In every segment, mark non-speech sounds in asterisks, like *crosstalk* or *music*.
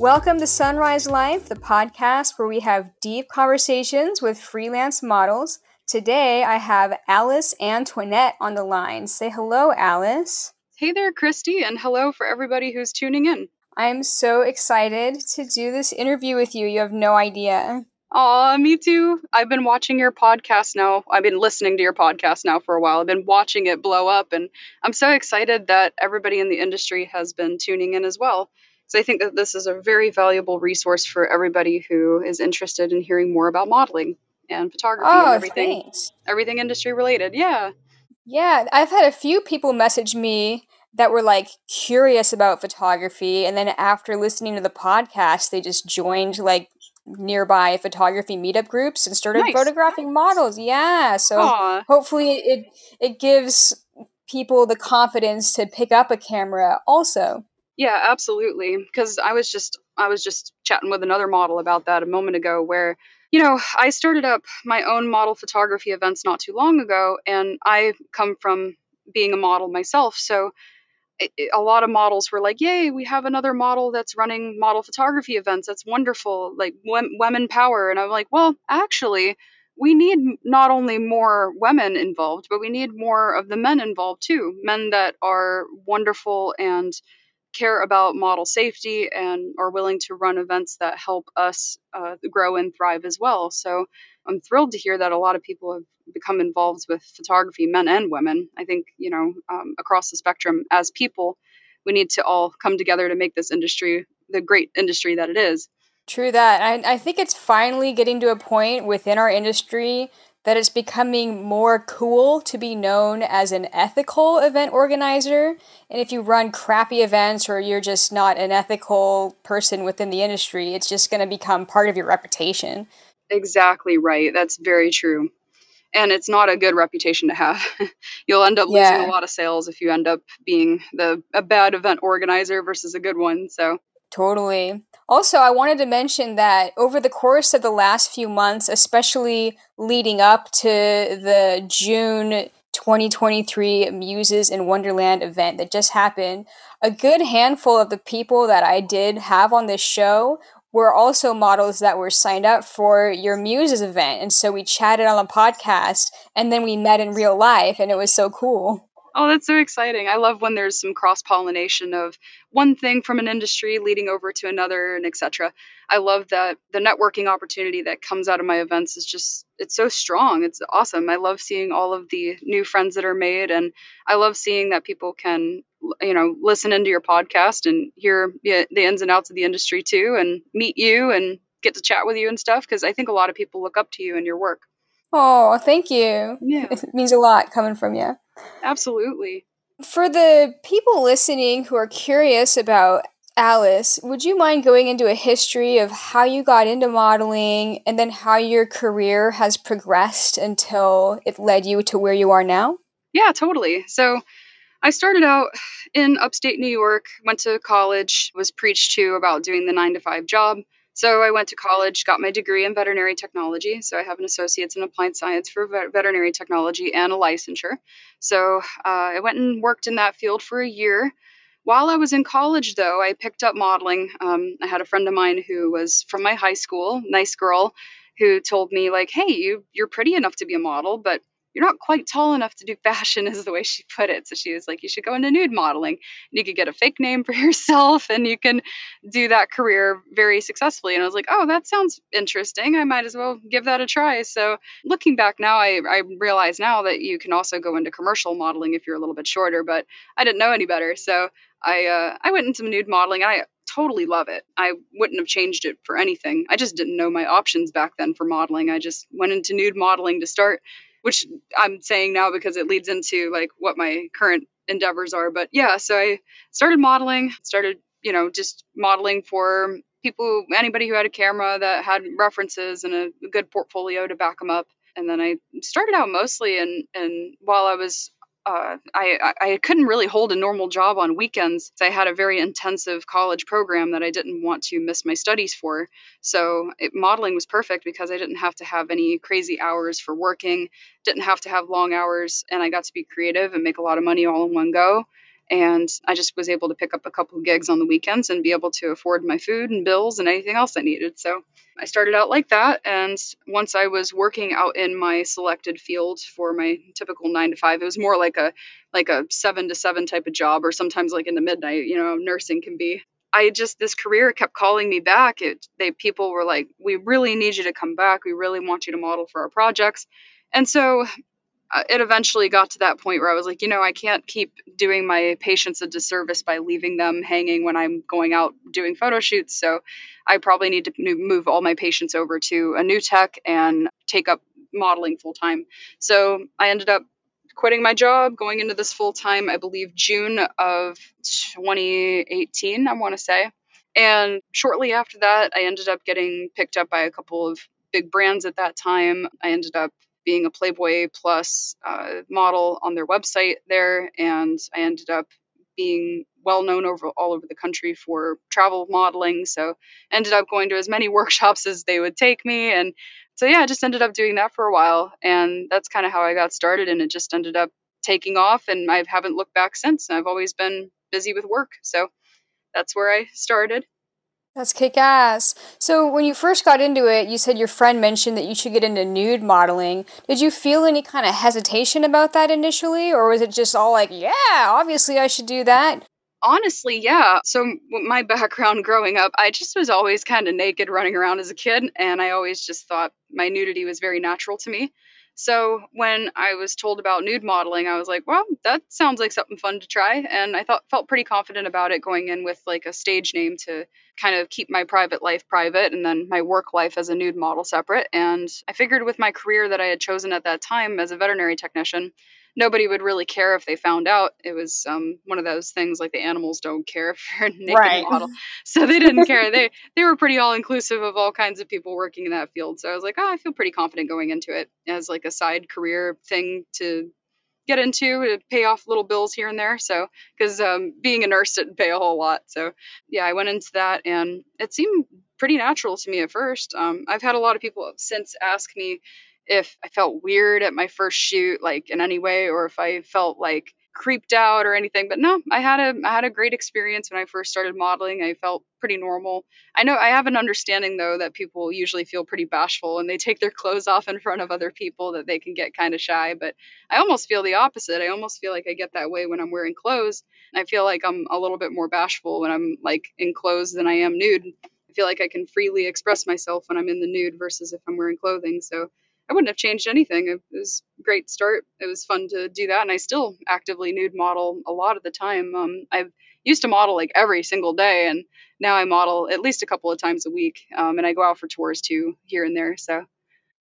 Welcome to Sunrise Life, the podcast where we have deep conversations with freelance models. Today I have Alice Antoinette on the line. Say hello, Alice. Hey there, Christy, and hello for everybody who's tuning in. I'm so excited to do this interview with you. You have no idea. Aw, me too. I've been watching your podcast now. I've been listening to your podcast now for a while. I've been watching it blow up, and I'm so excited that everybody in the industry has been tuning in as well. So I think that this is a very valuable resource for everybody who is interested in hearing more about modeling and photography Oh, and everything, thanks. everything industry related. Yeah. Yeah, I've had a few people message me that were like curious about photography, and then after listening to the podcast, they just joined like nearby photography meetup groups and started Nice. photographing models. Yeah, so Aw. hopefully it it gives people the confidence to pick up a camera also. Yeah, absolutely. Because I was just I was just chatting with another model about that a moment ago, where you know I started up my own model photography events not too long ago, and I come from being a model myself, so a lot of models were like, "Yay, we have another model that's running model photography events. That's wonderful, like wom- women power." And I'm like, "Well, actually." We need not only more women involved, but we need more of the men involved too. Men that are wonderful and care about model safety and are willing to run events that help us uh, grow and thrive as well. So I'm thrilled to hear that a lot of people have become involved with photography, men and women. I think, you know, um, across the spectrum, as people, we need to all come together to make this industry the great industry that it is. True that. I, I think it's finally getting to a point within our industry that it's becoming more cool to be known as an ethical event organizer. And if you run crappy events or you're just not an ethical person within the industry, it's just going to become part of your reputation. Exactly right. That's very true. And it's not a good reputation to have. *laughs* You'll end up losing Yeah. a lot of sales if you end up being the a bad event organizer versus a good one. So Totally. Also, I wanted to mention that over the course of the last few months, especially leading up to the June 2023 Muses in Wonderland event that just happened, a good handful of the people that I did have on this show were also models that were signed up for your Muses event. And so we chatted on the podcast and then we met in real life, and it was so cool. Oh, that's so exciting. I love when there's some cross pollination of one thing from an industry leading over to another and etc. I love that the networking opportunity that comes out of my events is just it's so strong. It's awesome. I love seeing all of the new friends that are made and I love seeing that people can you know listen into your podcast and hear the ins and outs of the industry too and meet you and get to chat with you and stuff because I think a lot of people look up to you and your work. Oh, thank you. Yeah. *laughs* It means a lot coming from you. Absolutely. For the people listening who are curious about Alice, would you mind going into a history of how you got into modeling and then how your career has progressed until it led you to where you are now? Yeah, totally. So I started out in upstate New York, went to college, was preached to about doing the nine to five job. So I went to college, got my degree in veterinary technology. So I have an associate's in applied science for veterinary technology and a licensure. So uh, I went and worked in that field for a year. While I was in college, though, I picked up modeling. Um, I had a friend of mine who was from my high school, nice girl, who told me like, "Hey, you you're pretty enough to be a model, but you're not quite tall enough to do fashion," *laughs* is the way she put it. So she was like, "You should go into nude modeling. and You could get a fake name for *laughs* yourself, and you can do that career very successfully." And I was like, "Oh, that sounds interesting. I might as well give that a try." So looking back now, I I realize now that you can also go into commercial modeling if you're a little bit shorter, but I didn't know any better, so I uh, I went into nude modeling. I totally love it. I wouldn't have changed it for anything. I just didn't know my options back then for modeling. I just went into nude modeling to start, which I'm saying now because it leads into like what my current endeavors are. But yeah, so I started modeling, started, you know, just modeling for people, anybody who had a camera that had references and a good portfolio to back them up. And then I started out mostly and and while I was uh, I, I couldn't really hold a normal job on weekends. I had a very intensive college program that I didn't want to miss my studies for. So it, modeling was perfect because I didn't have to have any crazy hours for working, didn't have to have long hours, and I got to be creative and make a lot of money all in one go. And I just was able to pick up a couple of gigs on the weekends and be able to afford my food and bills and anything else I needed. So I started out like that. And once I was working out in my selected field for my typical nine to five, it was more like a like a seven to seven type of job, or sometimes like in the midnight, you know, nursing can be. I just this career kept calling me back. It they people were like, "We really need you to come back. We really want you to model for our projects." And so Uh, it eventually got to that point where I was like, you know, I can't keep doing my patients a disservice by leaving them hanging when I'm going out doing photo shoots. So I probably need to move all my patients over to a new tech and take up modeling full time. So I ended up quitting my job, going into this full time, I believe June of 2018, I want to say. And shortly after that, I ended up getting picked up by a couple of big brands at that time. I ended up being a Playboy Plus uh, model on their website there, and I ended up being well known over all over the country for travel modeling. So ended up going to as many *laughs* workshops as they would take me, and so yeah, I just ended up doing that for a while, and that's kind of how I got started, and it just ended up taking off, and I haven't looked back since. I've always been busy with work, so that's where I started. That's kick ass. So, when you first got into it, you said your friend mentioned that you should get into nude modeling. Did you feel any kind of hesitation about that initially, or was it just all like, yeah, obviously I should do that? Honestly, yeah. So, my background growing up, I just was always kind of naked running around as a kid, and I always just thought my nudity was very natural to me. So when I was told about nude modeling, I was like, well, that sounds like something fun to try. And I thought felt pretty confident about it going in with like a stage name to kind of keep my private life private and then my work life as a nude model separate. And I figured with my career that I had chosen at that time as a veterinary technician, nobody would really care if they found out. It was um, one of those things like the animals don't care *laughs* if you're a naked right. model, so they *laughs* didn't care. they they were pretty all inclusive of all kinds of people working in that field. So I was like, oh, I feel pretty confident going into it as like a side career thing to get into to pay off little bills here and there. So, because um, being a nurse didn't pay a whole lot. So, yeah, I went into that and it seemed pretty natural to me at first. Um, I've had a lot of people since ask me if I felt weird at my first shoot, like in any way, or if I felt like creeped out or anything. But no, I had a I had a great experience when I first started modeling. I felt pretty normal. I know I have an understanding though that people usually feel pretty bashful and they take their clothes off in front of other people that they can get kind of shy. But I almost feel the opposite. I almost feel like I get that way when I'm wearing clothes. I feel like I'm a little bit more bashful when I'm like in clothes than I am nude. I feel like I can freely express myself when I'm in the nude versus if I'm wearing clothing. So I wouldn't have changed anything. It was a great start. It was fun to do that, and I still actively nude model a lot of the time. Um, I used to model like every single day, and now I model at least a couple of times a week, um, and I go out for tours too here and there. So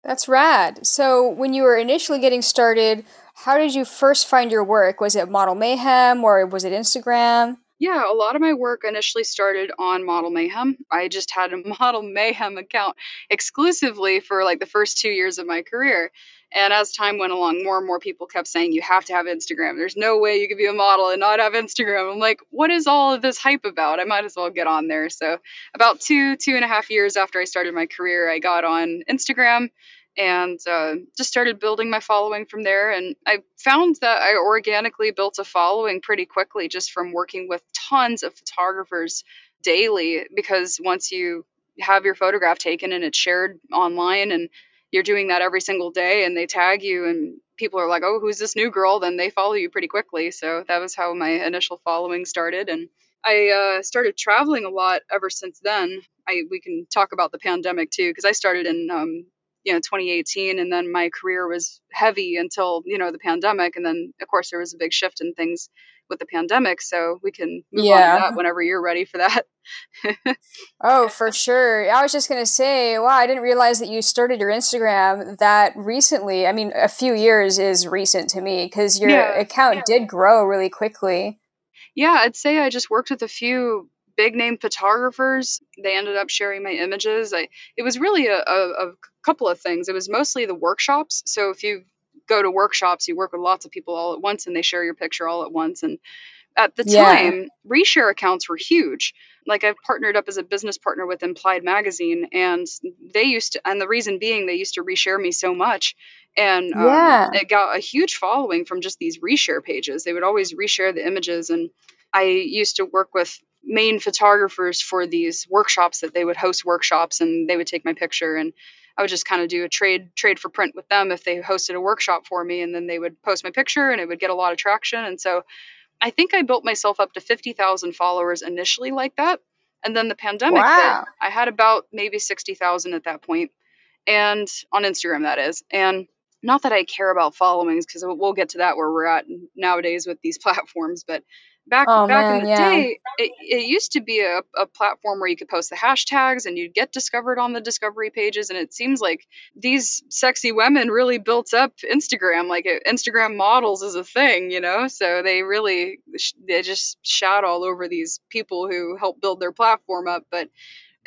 that's rad. So when you were initially getting started, how did you first find your work? Was it Model Mayhem or was it Instagram? Yeah, a lot of my work initially started on Model Mayhem. I just had a *laughs* Model Mayhem account exclusively for like the first two years of my career. And as time went along, more and more people kept saying, you have to have Instagram. There's no way you could be a model and not have Instagram. I'm like, what is all of this hype about? I might as well get on there. So, about two, two and a half years after I started my career, I got on Instagram and uh, just started building my following from there. And I found that I organically built a following pretty quickly just from working with tons of photographers daily. Because once you have your photograph taken and it's shared online, and you're doing that every single day, and they tag you, and people are like, "Oh, who's this new girl?" Then they follow you pretty quickly. So that was how my initial following started, and I uh, started traveling a lot ever since then. I we can talk about the pandemic too because I started in um, you know 2018 and then my career was heavy until you know the pandemic and then of course there was a big shift in things with the pandemic so we can move yeah. on to that whenever you're ready for that. *laughs* Oh for sure. I was just going to say wow i didn't realize that you started your instagram that recently. I mean a few years is recent to me because your yeah, account yeah. did grow really quickly. Yeah i'd say i just worked with a few big name photographers. They ended up sharing my images. I it was really a, a, a couple of things. It was mostly the workshops. So if you go to workshops, you work with lots of people all at once, and they share your picture all at once. And at the yeah. time, reshare accounts were huge. Like I've partnered up as a business partner with Implied Magazine, and they used to, and the reason being they used to reshare me so much and um, Yeah. it got a huge following from just these reshare pages. They would always reshare the images, and I used to work with main photographers for these workshops that they would host workshops, and they would take my picture, and I would just kind of do a trade trade for print with them if they hosted a workshop for me, and then they would post my picture, and it would get a lot of traction, and so I think I built myself up to fifty thousand followers initially like that, and then the pandemic hit. I had about maybe sixty thousand at that point, and on Instagram that is, and not that I care about followings because we'll get to that where we're at nowadays with these *laughs* platforms, but back Oh back in the yeah. day, it, it used to be a, a platform where you could post the hashtags and you'd get discovered on the discovery pages, and it seems like these sexy women really built up Instagram. Like it, Instagram models is a thing, you know. So they really sh- they just shout all over these people who help build their platform up, but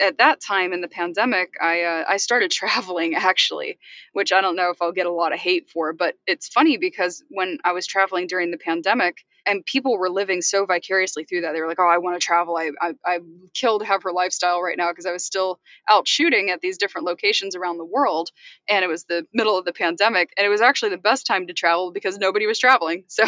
at that time in the pandemic, I uh, I started *laughs* traveling actually, which I don't know if I'll get a lot of hate for, but it's funny because when I was traveling during the pandemic and people were living so vicariously through that, they were like, "Oh, I want to travel. I I I kill to have her lifestyle right now because I was still out shooting at these different locations around the world, and it was the middle of the pandemic, and it was actually the best time to travel because nobody was traveling, *laughs* so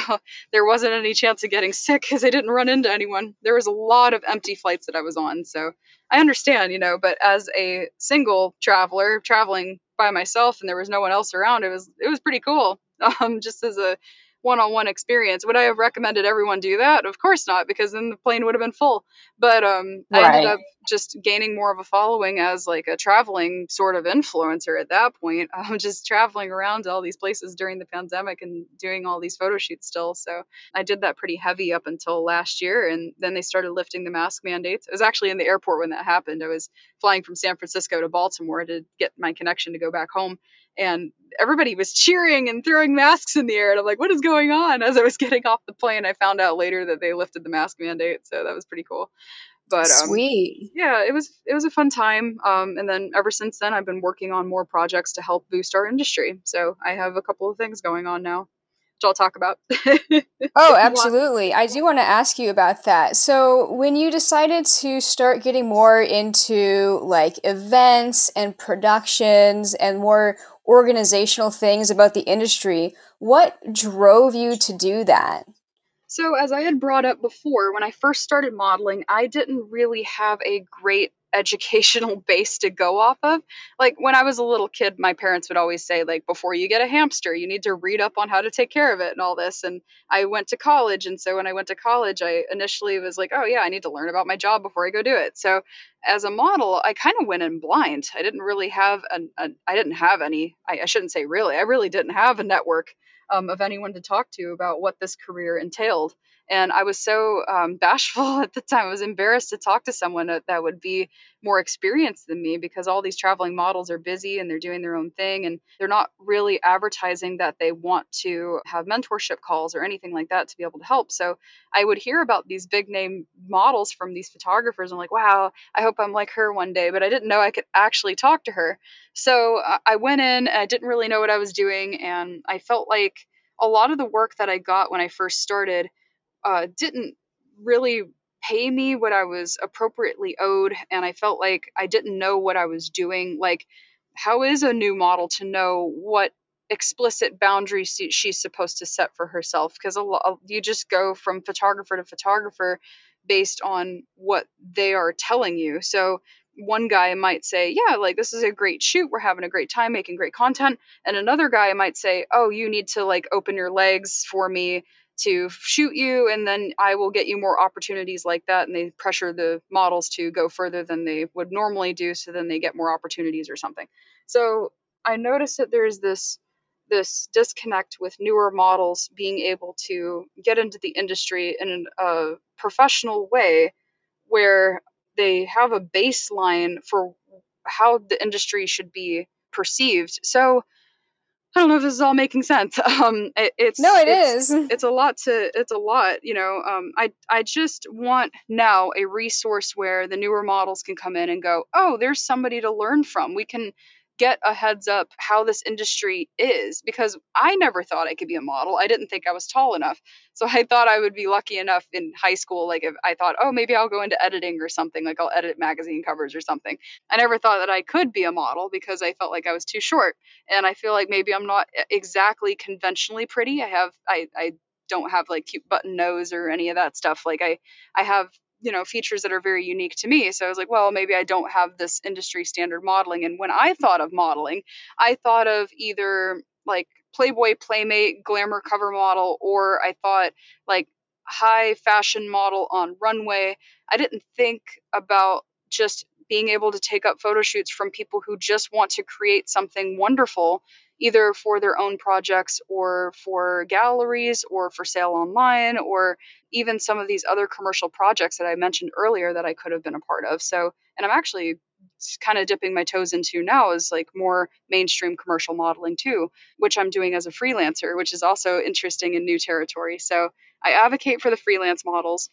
there wasn't any chance of getting sick because I didn't run into anyone. There was a lot of empty flights that I was on, so I understand, you know, but as a single traveler traveling by myself and there was no one else around, it was it was pretty cool. *laughs* Um, just as a one-on-one experience. Would I have recommended everyone do that? Of course not, because then the plane would have been full. But um, I ended up just gaining more of a following as like a traveling sort of influencer at that point. *laughs* I'm just traveling around to all these places during the pandemic and doing all these photo shoots still. So I did that pretty heavy up until last year, and then they started lifting the mask mandates. I was actually in the airport when that happened. I was flying from San Francisco to Baltimore to get my connection to go back home, and everybody was cheering and throwing masks in the air. And I'm like, what is going on? *laughs* As I was getting off the plane, I found out later that they lifted the mask mandate, so that was pretty cool. But um, Sweet. yeah, it was it was a fun time. Um, and then ever since then, I've been working on more projects to help boost our industry. So I have a couple of things going on now, which I'll talk about. *laughs* Oh, if you want. absolutely. I do want to ask you about that. So, when you decided to start getting more into like events and productions and more organizational things about the industry, what drove you to do that? So, as I had brought up before, when I first started modeling, I didn't really have a great educational *laughs* base to go off of. Like when I was a little kid, my parents would always say like before you get a hamster, you need to read up on how to take care of it and all this. And I went to college, and so when I went to college, I initially was like, "Oh yeah, I need to learn about my job before I go do it." So, as a model, I kind of went in blind. I didn't really have an, I didn't have any. I, I shouldn't say really. I really didn't have a network um, of anyone to talk to about what this career entailed. And I was so um, bashful *laughs* at the time. I was embarrassed to talk to someone that, that would be more experienced than me because all these traveling models are busy and they're doing their own thing and they're not really advertising that they want to have mentorship calls or anything like that to be able to help. So I would hear about these big name models from these photographers. And I'm like, wow, I hope I'm like her one day. But I didn't know I could actually talk to her. So I went in, and I didn't really know what I was doing. And I felt like a lot of the work that I got when I first started uh, didn't really pay me what I was appropriately owed. And I felt like I didn't know what I was doing. Like, how is a new model to know what explicit boundaries she's supposed to set for herself? Because a lo- you just go from photographer to photographer based on what they are telling you. So one guy might say, Yeah, like this is a great shoot. We're having a great time making great content. And another guy might say, Oh, you need to like open your legs for me to shoot you and then I will get you more opportunities like that and they pressure the models to go further than they would normally do so then they get more opportunities or something. So I noticed that there's this this disconnect with newer models being able to get into the industry in a professional way where they have a baseline for how the industry should be perceived. So I don't know if this is all making sense. *laughs* Um, it, it's No, it it's is. *laughs* it's a lot to it's a lot. You know, um, I I just want now a resource where the newer models can come in and go, oh, there's somebody to learn from. We can get a heads up how this industry is because I never thought I could be a model. I didn't think I was tall enough. So I thought I would be lucky enough in high school. Like if I thought, oh, maybe I'll go into editing or something, like I'll edit magazine covers or something. I never thought that I could be a model because I felt like I was too short. And I feel like maybe I'm not exactly conventionally pretty. I have, I, I don't have like cute button nose or any of that stuff. Like I, I have you know features that are very unique to me. So i was like well maybe i don't have this industry standard modeling. And when i thought of modeling i thought of either like playboy playmate glamour cover model or i thought like high fashion model on runway. I didn't think about just being able to take up photo shoots from people who just want to create something wonderful either for their own projects or for galleries or for sale online or even some of these other commercial projects that I mentioned earlier that I could have been a part of. So, and I'm actually kind of dipping my toes into now is like more mainstream commercial modeling too, which I'm doing as a freelancer, which is also interesting and new territory. So, I advocate for the freelance models.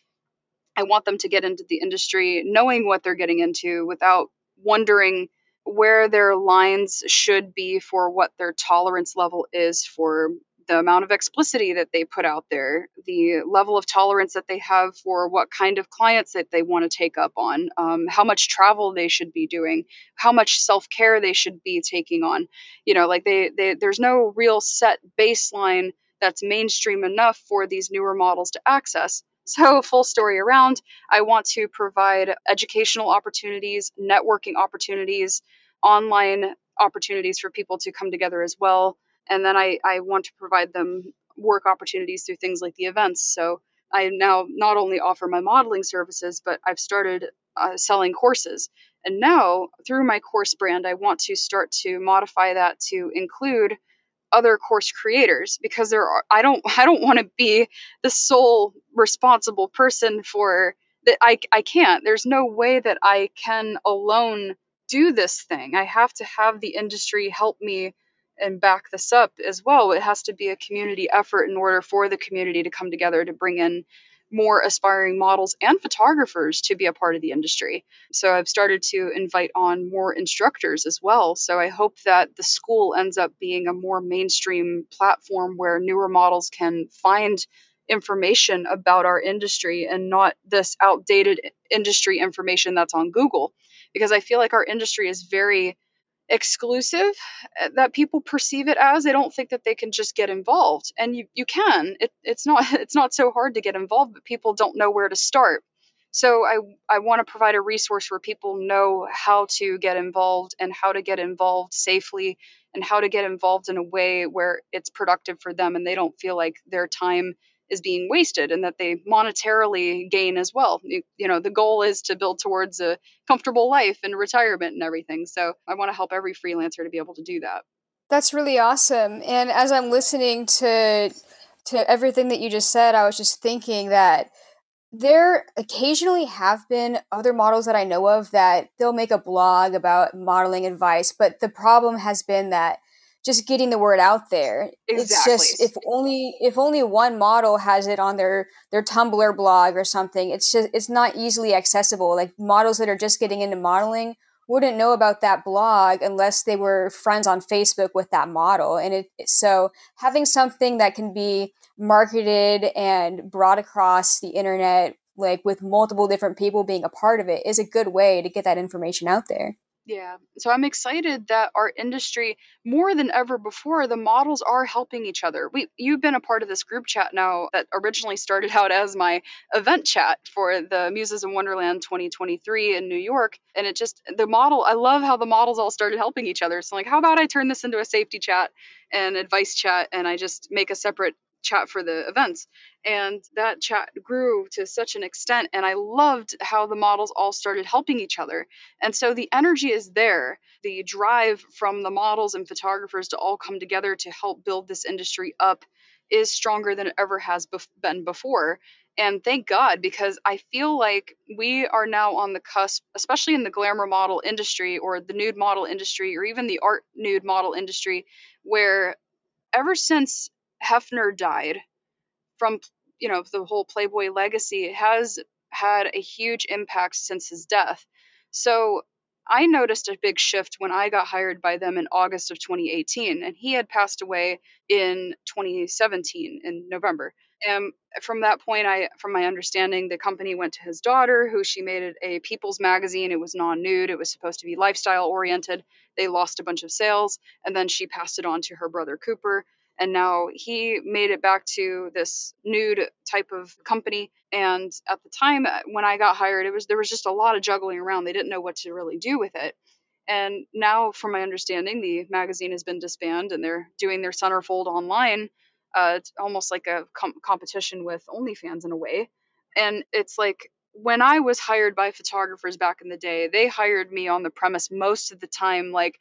I want them to get into the industry knowing what they're getting into without wondering where their lines should be for what their tolerance level is for the amount of explicitity that they put out there, the level of tolerance that they have for what kind of clients that they want to take up on, um, how much travel they should be doing, how much self care they should be taking on. You know, like they, they, there's no real set baseline that's mainstream enough for these newer models to access. *laughs* So, full story around, I want to provide educational opportunities, networking opportunities, online opportunities for people to come together as well. And then I, I want to provide them work opportunities through things like the events. So, I now not only offer my modeling services, but I've started uh, selling courses. And now, through my course brand, I want to start to modify that to include other course creators because there are I don't *laughs* I don't want to be the sole responsible person for that I I can't there's no way that I can alone do this thing I have to have the industry help me and back this up as well it has to be a community effort in order for the community to come together to bring in more aspiring models and photographers to be a part of the industry. So I've started to invite on more instructors as well. So I hope that the school ends up being a more mainstream platform where newer models can find information about our industry and not this outdated industry information that's on Google. Because I feel like our industry is very exclusive uh, that people perceive it as. They don't think that they can just get involved, and you you can. It, it's not *laughs* it's not so hard to get involved, but people don't know where to start. So I I want to provide a resource where people know how to get involved and how to get involved safely and how to get involved in a way where it's productive for them and they don't feel like their time is being wasted and that they monetarily gain as well. You, you, know, the goal is to build towards a comfortable life and retirement and everything. So I want to help every freelancer to be able to do that. That's really awesome. And as I'm listening to to everything that you just said, I was just thinking that there occasionally have been other models that I know of that they'll make a blog about modeling advice, but the problem has been that just getting the word out there. Exactly. It's just if only if only one model has it on their their Tumblr blog or something. It's just it's not easily accessible. Like models that are just getting into modeling wouldn't know about that blog unless they were friends on Facebook with that model. And it so having something that can be marketed and brought across the internet like with multiple different people being a part of it is a good way to get that information out there. Yeah. So I'm excited that our industry, more than ever before, the models are helping each other. We you've been a part of this group chat now that originally started out as my event chat for the Muses in Wonderland 2023 in New York. And it just the model, I love how the models all started helping each other. So like, how about I turn this into a safety chat and advice chat and I just make a separate chat for the events. And that chat grew to such an extent. And I loved how the models all started helping each other. And so the energy is there. The drive from the models and photographers to all come together to help build this industry up is stronger than it ever has bef- been before. And thank God, because I feel like we are now on the cusp, especially in the glamour model industry or the nude model industry or even the art nude model industry, where ever since Hefner died from you know the whole Playboy legacy has had a huge impact since his death. So I noticed a big shift when I got hired by them in August of 2018, and he had passed away in 2017 in November. And from that point, I, from my understanding, the company went to his daughter, who she made it a people's magazine. It was non-nude. It was supposed to be lifestyle oriented. They lost a bunch of sales, and then she passed it on to her brother Cooper. And now he made it back to this nude type of company. And at the time uh, when I got hired, it was there was just a lot of juggling around. They didn't know what to really do with it. And now, from my understanding, the magazine has been disbanded, and they're doing their centerfold online uh, it's almost like a com- competition with OnlyFans in a way. And it's like when I was hired by photographers back in the day, they hired me on the premise most of the time, like,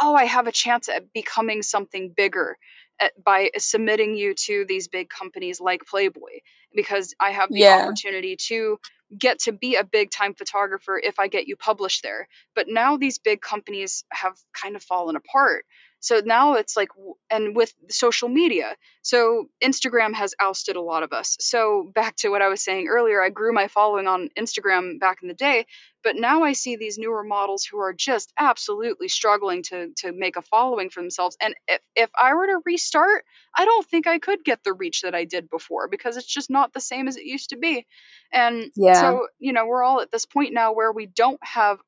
oh, I have a chance at becoming something bigger Uh, by submitting you to these big companies like Playboy because I have the Yeah. opportunity to get to be a big time photographer if I get you published there. But now these big companies have kind of fallen apart. So now it's like, and with social media, so Instagram has ousted a lot of us. So back to what I was saying earlier, I grew my following on Instagram back in the day, but now I see these newer models who are just absolutely struggling to to make a following for themselves. And if, if I were to restart, I don't think I could get the reach that I did before because it's just not the same as it used to be. And Yeah. so, you know, we're all at this point now where we don't have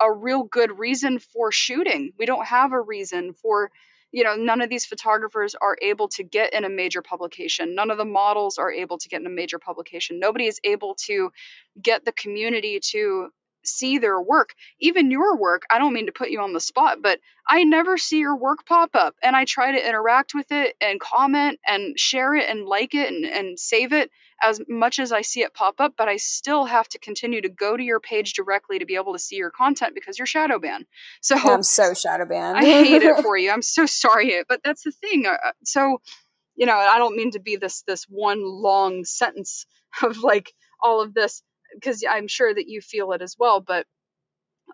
a, real good reason for shooting. We don't have a reason for, you know, none of these photographers are able to get in a major publication. None of the models are able to get in a major publication. Nobody is able to get the community to see their work. Even your work, I don't mean to put you on the spot, but I never see your work pop up. And I try to interact with it and comment and share it and like it and, and save it as much as I see it pop up, but I still have to continue to go to your page directly to be able to see your content because you're shadow banned. *laughs* So I'm so shadow banned. I hate it for *laughs* you. I'm so sorry, but that's the thing. Uh, uh, So, you know, I don't mean to be this this one long sentence *laughs* of like all of this because I'm sure that you feel it as well, but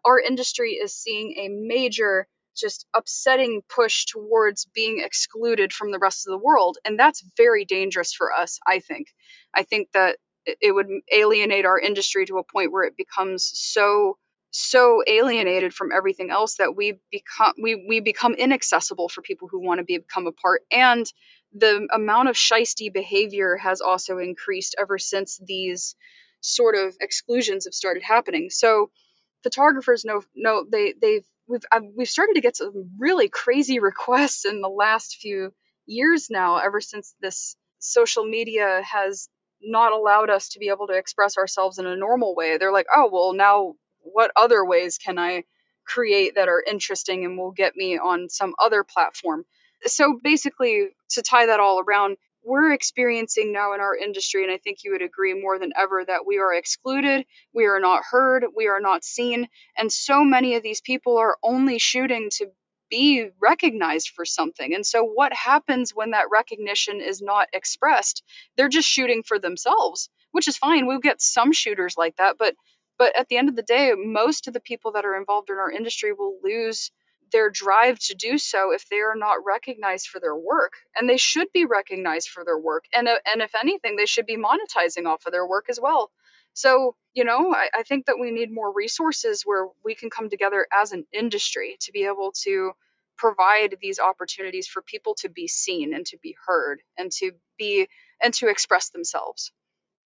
our industry is seeing a major just upsetting push towards being excluded from the rest of the world and that's very dangerous for us i think. I think that it would alienate our industry to a point where it becomes so so alienated from everything else that we become we, we become inaccessible for people who want to be, become a part and the amount of shisty behavior has also increased ever since these sort of exclusions have started happening. So photographers know know they they've we've uh, we've started to get some really crazy requests in the last few years now ever since this social media has not allowed us to be able to express ourselves in a normal way. They're like oh well now what other ways can i create that are interesting and will get me on some other platform? So basically to tie that all around we're experiencing now in our industry and i think you would agree more than ever that we are excluded we are not heard we are not seen and so many of these people are only shooting to be recognized for something. And so what happens when that recognition is not expressed? They're just shooting for themselves which is fine. We'll get some shooters like that but but at the end of the day most of the people that are involved in our industry will lose their drive to do so if they are not recognized for their work and they should be recognized for their work and uh, and if anything they should be monetizing off of their work as well so you know I, I think that we need more resources where we can come together as an industry to be able to provide these opportunities for people to be seen and to be heard and to be and to express themselves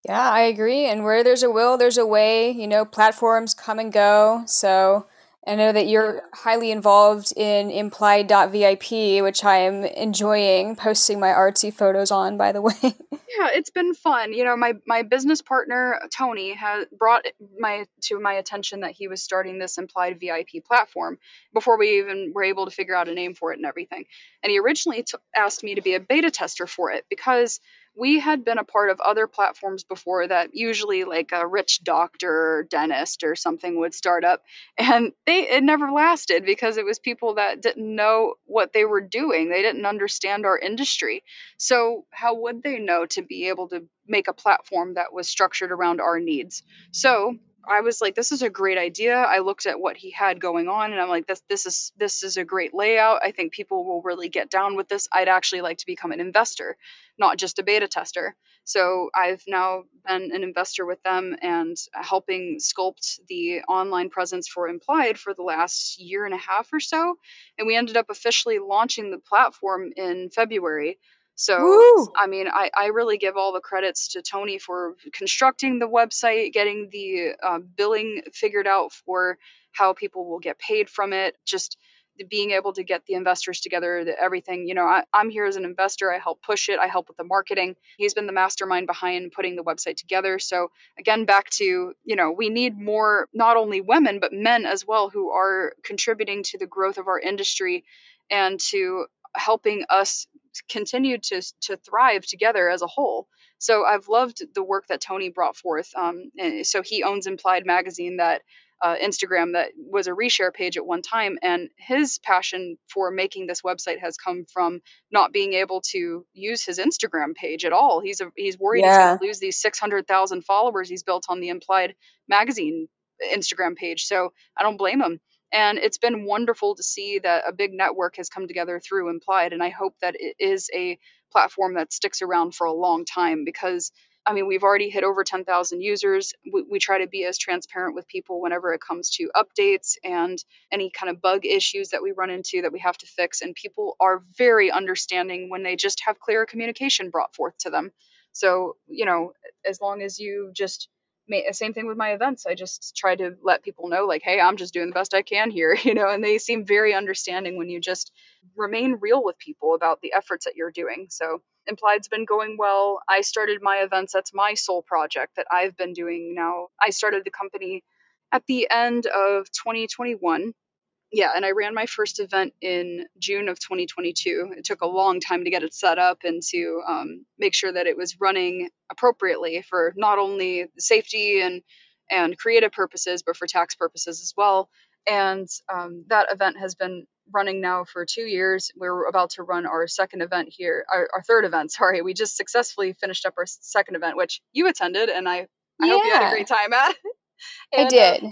Yeah, I agree. And where there's a will, there's a way. You know, platforms come and go. So I know that you're highly involved in implied.vip, which I am enjoying posting my artsy photos on, by the *laughs* way. Yeah, it's been fun. You know, my my business partner Tony has brought my to my attention that he was starting this implied VIP platform before we even were able to figure out a name for it and everything. And he originally t- asked me to be a beta tester for it because we had been a part of other platforms before that usually like a rich doctor or dentist or something would start up and they it never lasted because it was people that didn't know what they were doing. They didn't understand our industry. So, how would they know to be able to make a platform that was structured around our needs? So, I was like, this is a great idea. I looked at what he had going on and I'm like, this this is this is a great layout. I think people will really get down with this. I'd actually like to become an investor, not just a beta tester. So I've now been an investor with them and helping sculpt the online presence for Implied for the last year and a half or so. And we ended up officially launching the platform in February. So, Woo! I mean, I, I really give all the credits to Tony for constructing the website, getting the uh, billing figured out for how people will get paid from it, just being able to get the investors together, the, everything. You know, I, I'm here as an investor. I help push it, I help with the marketing. He's been the mastermind behind putting the website together. So, again, back to, you know, we need more, not only women, but men as well, who are contributing to the growth of our industry and to helping us continue to to thrive together as a whole. So I've loved the work that Tony brought forth. Um, so he owns Implied Magazine, that uh, Instagram that was a reshare page at one time, and his passion for making this website has come from not being able to use his Instagram page at all. He's a, he's worried yeah. he's going to lose these six hundred thousand followers he's built on the Implied Magazine Instagram page. So I don't blame him. And it's been wonderful to see that a big network has come together through Implied. And I hope that it is a platform that sticks around for a long time because, I mean, we've already hit over 10,000 users. We, we try to be as transparent with people whenever it comes to updates and any kind of bug issues that we run into that we have to fix. And people are very understanding when they just have clear communication brought forth to them. So, you know, as long as you just same thing with my events. I just try to let people know, like, hey, I'm just doing the best I can here, *laughs* you know, and they seem very understanding when you just remain real with people about the efforts that you're doing. So, Implied's been going well. I started my events. That's my sole project that I've been doing now. I started the company at the end of 2021 yeah, and I ran my first event in June of 2022. It took a long time to get it set up and to um, make sure that it was running appropriately for not only safety and and creative purposes, but for tax purposes as well. And um, that event has been running now for two years. We're about to run our second event here, our, our third event. *laughs* Sorry, we just successfully finished up our second event, which you attended, and I I yeah. hope you had a great time at. and, I did. Uh,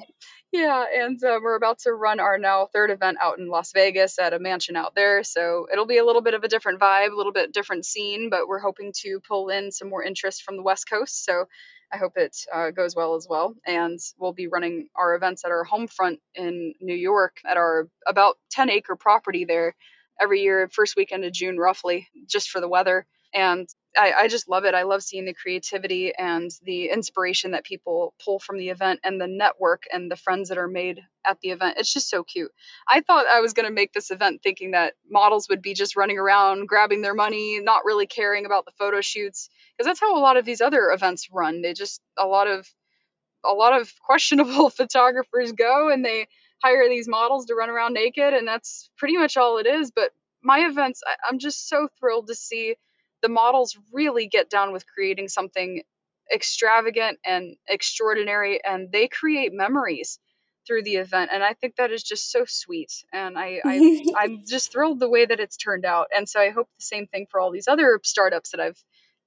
yeah, and uh, we're about to run our now third event out in Las Vegas at a mansion out there. So it'll be a little bit of a different vibe, a little bit different scene, but we're hoping to pull in some more interest from the West Coast. So I hope it uh, goes well as well. And we'll be running our events at our home front in New York at our about 10 acre property there every year, first weekend of June, roughly, just for the weather. And I, I, just love it. I love seeing the creativity and the inspiration that people pull from the event and the network and the friends that are made at the event. It's just so cute. I thought I was going to make this event thinking that models would be just running around, grabbing their money, not really caring about the photo shoots, because that's how a lot of these other events run. They just, a lot of, a lot of *laughs* questionable *laughs* photographers go and they hire these models to run around naked and that's pretty much all it is. But my events, I, I'm just so thrilled to see the models really get down with creating something extravagant and extraordinary and they create memories through the event and i think that is just so sweet and i, I *laughs* i'm just thrilled the way that it's turned out and so i hope the same thing for all these other startups that i've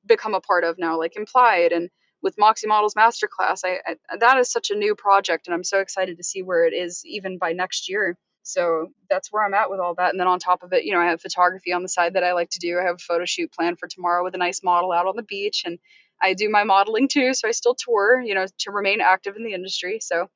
become a part of now like implied and with moxie models masterclass. I, I that is such a new project and i'm so excited to see where it is even by next year so that's where I'm at with all that. And then on top of it, you know, I have photography on the side that I like to do. I have a photo shoot planned for tomorrow with a nice model out on the beach. And I do my modeling too. So I still tour, you know, to remain active in the industry. So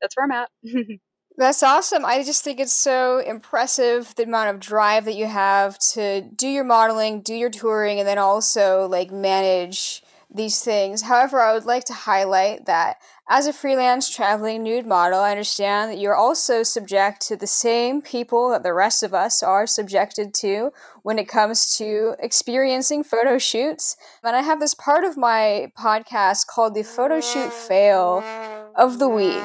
that's where I'm at. *laughs* That's awesome. I just think it's so impressive the amount of drive that you have to do your modeling, do your touring, and then also like manage these things. However, I would like to highlight that as a freelance traveling nude model, I understand that you're also subject to the same people that the rest of us are subjected to when it comes to experiencing photo shoots. And I have this part of my podcast called the Photo Shoot Fail of the Week.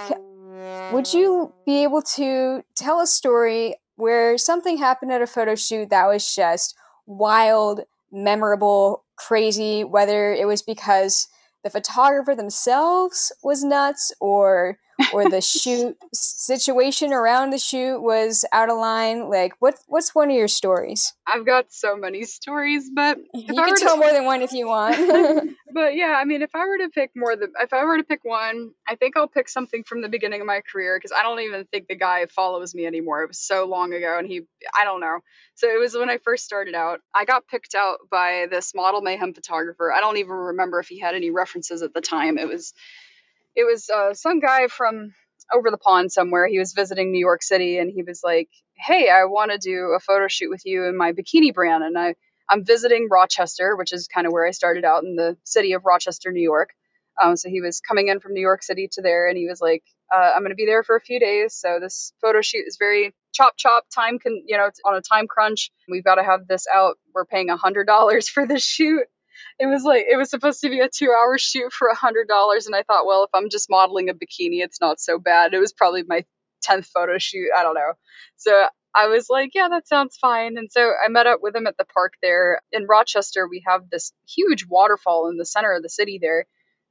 Would you be able to tell a story where something happened at a photo shoot that was just wild, memorable, crazy, whether it was because the photographer themselves was nuts or or the *laughs* shoot situation around the shoot was out of line? Like, what what's one of your stories? I've got so many stories, but you can tell to, more than one if you want. *laughs* *laughs* but yeah, I mean, if I were to pick more, than if I were to pick one, I think I'll pick something from the beginning of my career because I don't even think the guy follows me anymore. It was so long ago, and he, I don't know. So it was when I first started out. I got picked out by this model mayhem photographer. I don't even remember if he had any references at the time. It was it was uh, some guy from over the pond somewhere. He was visiting New York City and he was like, Hey, I want to do a photo shoot with you in my bikini brand. And I, I'm visiting Rochester, which is kind of where I started out in the city of Rochester, New York. Um, so he was coming in from New York City to there, and he was like, uh, "I'm going to be there for a few days, so this photo shoot is very chop chop time. Can you know it's on a time crunch? We've got to have this out. We're paying a hundred dollars *laughs* for this shoot." It was like it was supposed to be a two hour shoot for a hundred dollars and i thought well if i'm just modeling a bikini it's not so bad. It was probably my 10th photo shoot i don't know. So i was like yeah that sounds fine. And so i met up with him at the park there. In rochester we have this huge waterfall in the center of the city there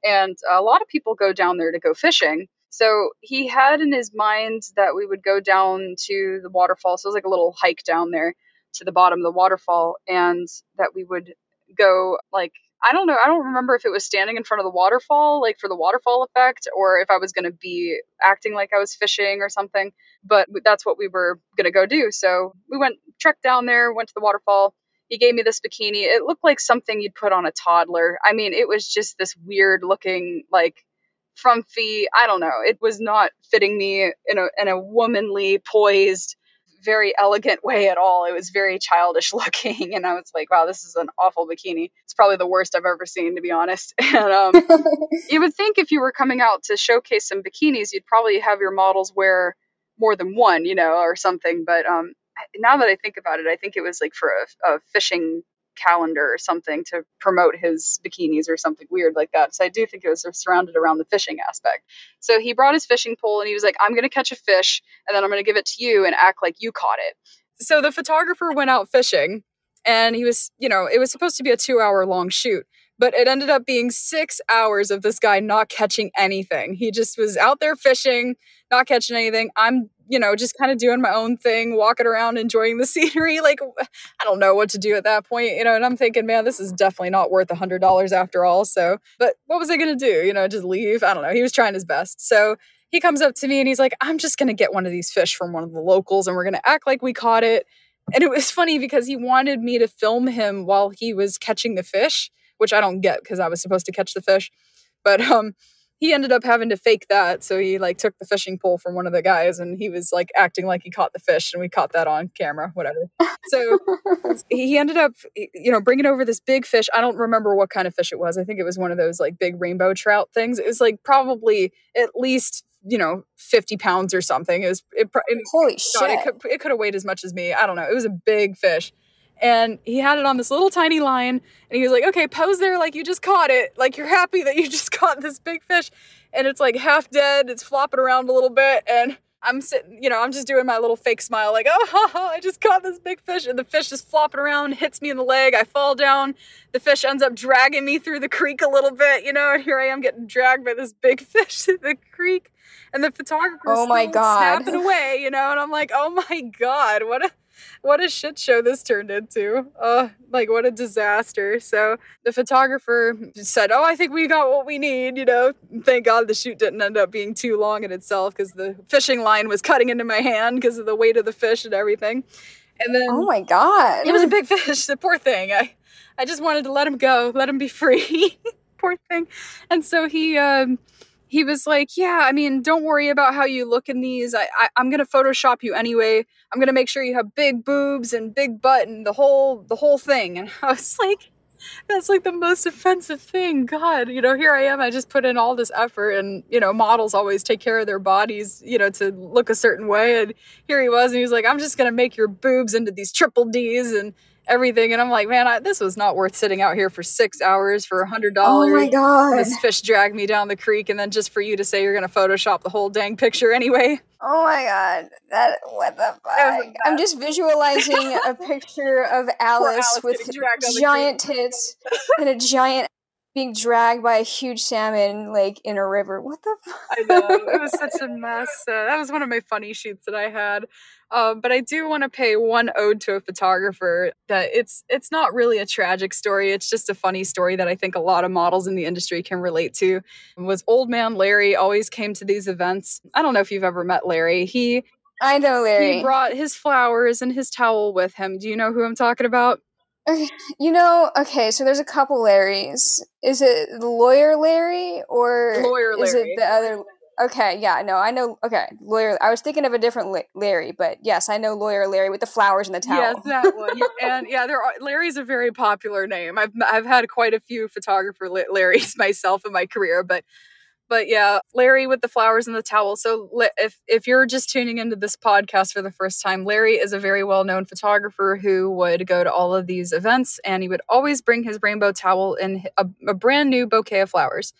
and a lot of people go down there to go fishing. So he had in his mind that we would go down to the waterfall so it was like a little hike down there to the bottom of the waterfall and that we would go like I don't know. I don't remember if it was standing in front of the waterfall, like for the waterfall effect, or if I was going to be acting like I was fishing or something. But that's what we were going to go do. So we went, trekked down there, went to the waterfall. He gave me this bikini. It looked like something you'd put on a toddler. I mean, it was just this weird looking, like frumpy. I don't know. It was not fitting me in a in a womanly, poised very elegant way at all. It was very childish *laughs* looking, and I was like, "Wow, this is an awful bikini." It's probably the worst I've ever seen, to be honest. *laughs* And um, *laughs* you would think if you were coming out to showcase some bikinis, you'd probably have your models wear more than one, you know, or something. But um, now that I think about it, I think it was like for a, a fishing calendar or something to promote his bikinis or something weird like that. So I do think it was surrounded around the fishing aspect. So he brought his fishing pole and he was like, I'm going to catch a fish and then I'm going to give it to you and act like you caught it. So the photographer went out fishing and he was, you know, it was supposed to be a two hour long shoot but it ended up being six hours of this guy not catching anything. He just was out there fishing, not catching anything. I'm, you know, just kind of doing my own thing, walking around, enjoying the *laughs* scenery. Like, I don't know what to do at that point, you know, and I'm thinking, man, this is definitely not worth a hundred dollars after all. So, but what was I going to do? You know, just leave? I don't know. He was trying his best. So he comes up to me and he's like, I'm just going to get one of these fish from one of the locals and we're going to act like we caught it. And it was *laughs* funny because he wanted me to film him while he was catching the fish which I don't get because I was supposed to catch the fish. But um, he ended up having to fake that. So he like took the fishing pole from one of the guys and he was like acting like he caught the fish and we caught that on camera, whatever. So *laughs* he ended up, you know, bringing over this big fish. I don't remember what kind of fish it was. I think it was one of those like big rainbow trout things. It was like probably at least you know 50 pounds or something it was it, it holy God, shit it could, it could have weighed as much as me i don't know it was a big fish and he had it on this little tiny line and he was like okay pose there like you just caught it. Like you're happy that you *laughs* just caught this big fish. And it's like half dead it's flopping around a little bit and i'm sitting you know i'm just doing my little fake smile like oh *laughs* ha, ha, i just caught this big fish and the fish is flopping around hits me in the leg i fall down. The fish ends up dragging me through the creek a little bit you know and here i am getting dragged by this big *laughs* fish through the creek and the photographer oh my god snapping away you know and i'm like oh my god what a what a shit show this turned into. Uh, like what a disaster. So the photographer said, "Oh, I think we got what we need." You know, thank God the shoot didn't end up being too long in itself because the fishing line was cutting into my hand because of the weight of the fish and everything. And then, oh my god, it was a big *laughs* fish. The poor thing. I, I just wanted to let him go, let him be free. *laughs* poor thing. And so he, um, he was like, "Yeah, I mean, don't worry about how you look in these. I, I am gonna Photoshop you anyway. I'm gonna make sure you have big boobs and big butt and the whole the whole thing." And *laughs* I was like, "That's like the most offensive thing. God, you know, here I am. I just put in all this effort, and you know, models always take care of their bodies, you know, to look a certain way. And here he was, and he was like, "I'm just gonna make your boobs into these triple D's and." Everything. And I'm like, man, I, this was not worth sitting out here for six hours for a hundred dollars. Oh my god! This fish dragged me down the creek, and then just for you to say you're gonna Photoshop the whole dang picture anyway. Oh my god! That what the *laughs* oh fuck? I'm just visualizing a picture of *laughs* Alice, Alice with giant tits and a giant being dragged by a huge salmon like in a river. What the? *laughs* I know it was such a mess. Uh, that was one of my funny shoots that I had. Um, but I do want to pay one ode to a photographer that it's it's not really a tragic story. It's just a funny story that I think a lot of models in the industry can relate to. It was old man Larry always came to these events. I don't know if you've ever met Larry. He I know Larry. He brought his flowers and his towel with him. Do you know who I'm talking about? You know, okay, so there's a couple Larrys. Is it lawyer Larry or lawyer Larry. is it the other Okay, yeah, no, I know. Okay, lawyer. I was thinking of a different Larry, but yes, I know lawyer Larry with the flowers and the towel. Yes, that one. and yeah, there are, Larry's a very popular name. I've I've had quite a few photographer Larrys *laughs* myself in my career, but but yeah, Larry with the flowers and the towel. So if if you're just tuning into this podcast for the first time, Larry is a very well-known photographer who would go to all of these events and he would always bring his rainbow towel and a, a brand new bouquet of flowers.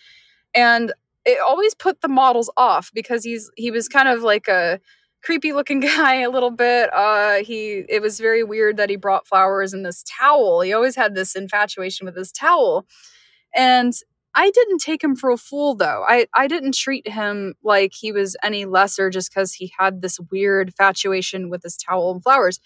And it always put the models off because he's he was kind of like a creepy looking *laughs* guy a little bit. Uh he it was very weird that he brought flowers in this towel. He always had this infatuation with this towel. And I didn't take him for a fool though. I, I didn't treat him like he was any lesser just because he had this weird fatuation with this towel and flowers.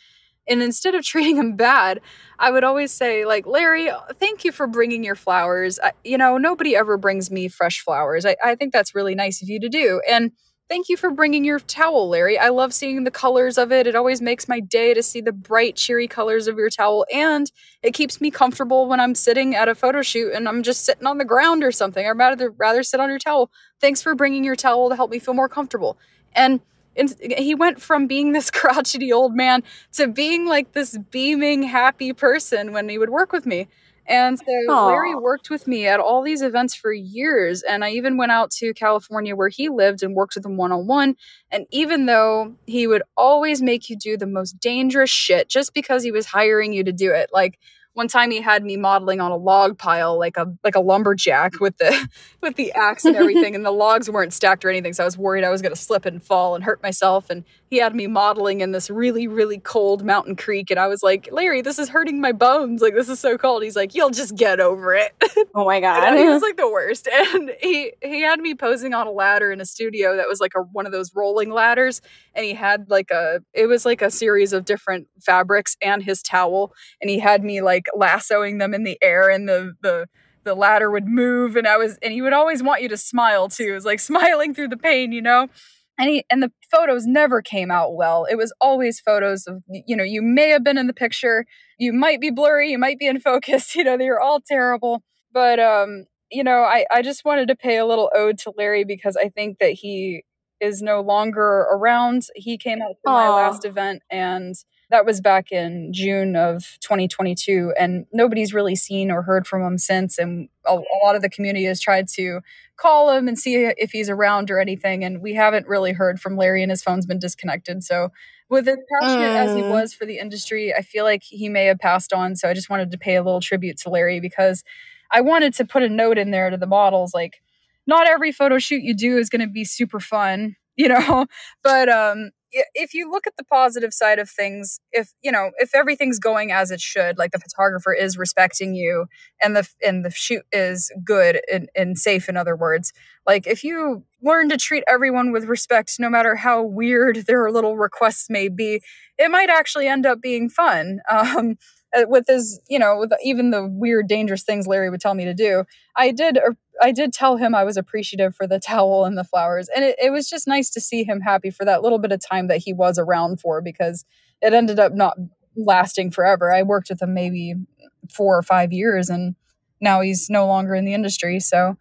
And instead of *laughs* treating him bad, I would always say, like, Larry, thank you for bringing your flowers. I, you know, nobody ever brings me fresh flowers. I, I think that's really nice of you to do. And Thank you for bringing your towel, Larry. I love seeing the colors of it. It always makes my day to see the bright, cheery colors of your towel, and it keeps me comfortable when I'm sitting at a photo shoot and I'm just sitting on the ground or something. I'd rather rather sit on your towel. Thanks for bringing your towel to help me feel more comfortable. And and he went from being this *laughs* crotchety old man to being like this beaming, happy person when he would work with me. And so Aww. Larry worked with me at all these events for years. And I even went out to California where he lived and worked with him one on one. And even though he would always make you do the most dangerous shit just because he was hiring you to do it, like one time he had me modeling on a log pile like a like a lumberjack with the *laughs* with the axe and everything and the *laughs* logs weren't stacked or anything so i was worried i was going to slip and fall and hurt myself and he had me modeling in this really really cold mountain creek and i was like larry this is hurting my bones like this is so cold. He's like you'll just get over it. Oh my *laughs* god. he was like the worst and he he had me posing on a ladder in a studio that was like a one of those rolling ladders and he had like a it was like a series of different fabrics and his towel and he had me like lassoing them in the air and the the the ladder would move and I was and he would always want you to smile too. It was like *laughs* smiling through the pain, you know? And he and the photos never came out well. It was always photos of you know, you may have been in the picture, you might be blurry, you might be in *laughs* focus, you know, they were all terrible. But um, you know, I, I just wanted to pay a little ode to Larry because I think that he is no longer around. He came out to my last event and that was back in June of 2022 and nobody's really seen or heard from him since and a, a, lot of the community has tried to call him and see if he's around or anything and we haven't really heard from Larry and his phone's been disconnected so with as passionate mm. as he mm. was for the industry I feel like he may have passed on so I just wanted to pay a little tribute to Larry because I wanted to put a note in there to the models like not every photo shoot you do is going to be super fun, *laughs* you know, but um if you look at the positive side of things if you know if everything's going as it should like the photographer is respecting you and the and the shoot is good and, and safe in other words like if you learn to treat everyone with respect no matter how weird *laughs* their little requests may be it might actually end up being fun. *laughs* Um, with his you know with even the weird dangerous things larry would tell me to do i did uh, i did tell him i was appreciative for the towel and the flowers. And it, it was just nice to see him happy for that little bit of time that he was around for because it ended up not lasting forever. I worked with him maybe four or five years and now he's no longer in the industry. So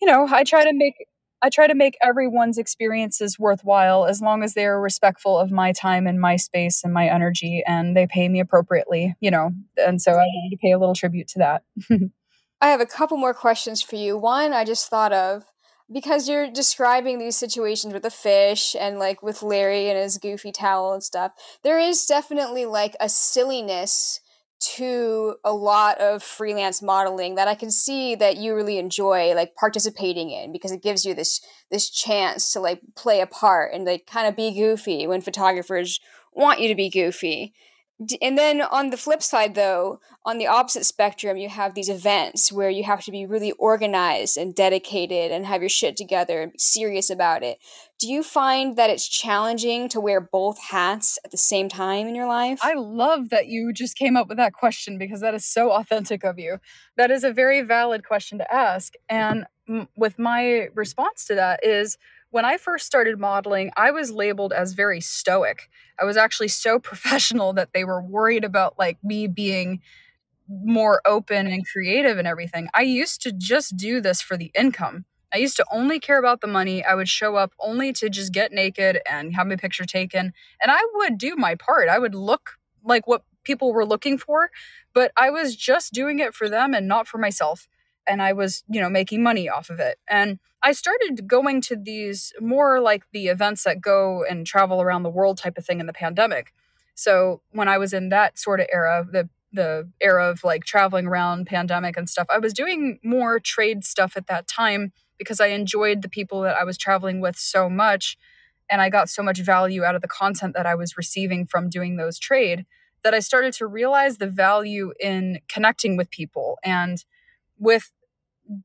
you know i try to make I try to make everyone's experiences worthwhile as long as they're respectful of my time and my space and my energy and they pay me appropriately, you know. And so I wanted to pay a little tribute to that. *laughs* I have a couple more questions for you. One I just thought of because you're describing these situations with the fish and like with Larry and his goofy towel and stuff. There is definitely like a silliness to a lot of freelance modeling that I can see that you really enjoy like participating in because it gives you this this chance to like play a part and like kind of be goofy when photographers want you to be goofy. And then on the flip side though on the opposite spectrum you have these events where you have to be really organized and dedicated and have your shit together and be serious about it. Do you find that it's challenging to wear both hats at the same time in your life? I love that you just came up with that question because that is so authentic of you. That is a very valid question to ask and with my response to that is when I first started modeling, I was labeled as very stoic. I was actually so *laughs* professional that they were worried about like me being more open and creative and everything. I used to just do this for the income. I used to only care about the money. I would show up only to just get naked and have my picture taken. And I would do my part. I would look like what people were looking for, but I was just doing it for them and not for myself and I was, you know, making money off of it. And I started going to these more like the events that go and travel around the world type of thing in the pandemic. So when I was in that sort of era, the the era of like traveling around pandemic and stuff, I was doing more trade stuff at that time because I enjoyed the people that I was traveling with so much and I got so much value out of the content that I was receiving from doing those trade that I started to realize the value in connecting with people and with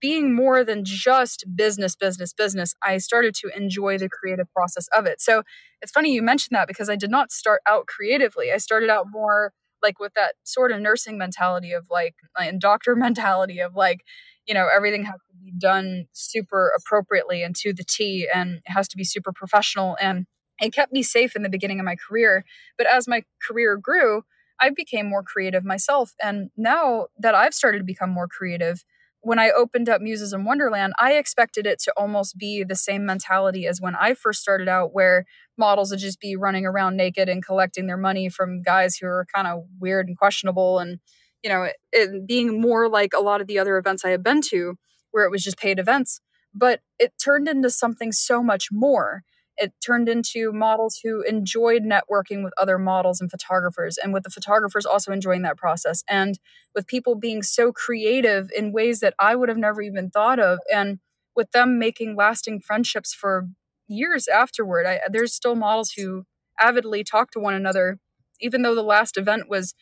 being more than just business, business, business, I started to enjoy the creative process of it. So it's funny you mentioned that because I did not start out creatively. I started out more like with that sort of nursing mentality of like, and doctor *laughs* mentality of like, you know, everything has to be done super appropriately and to the T and it has to be super professional. And it kept me safe in the beginning of my career. But as my career grew, I became more creative myself. And now that I've started to become more creative, when I opened up Muses in Wonderland, I expected it to almost be the same mentality as when I first started out, where models would just be running around naked and collecting their money from guys who are kind of weird and questionable. And, you know, it, it being more like a lot of the other events I had been to, where it was just paid events. But it turned into something so much more it turned into models who enjoyed networking with other models and photographers and with the photographers also enjoying that process and with people being so creative in ways that i would have never even thought of and with them making lasting friendships for years afterward. I, there's still models who avidly talk to one another even though the last event was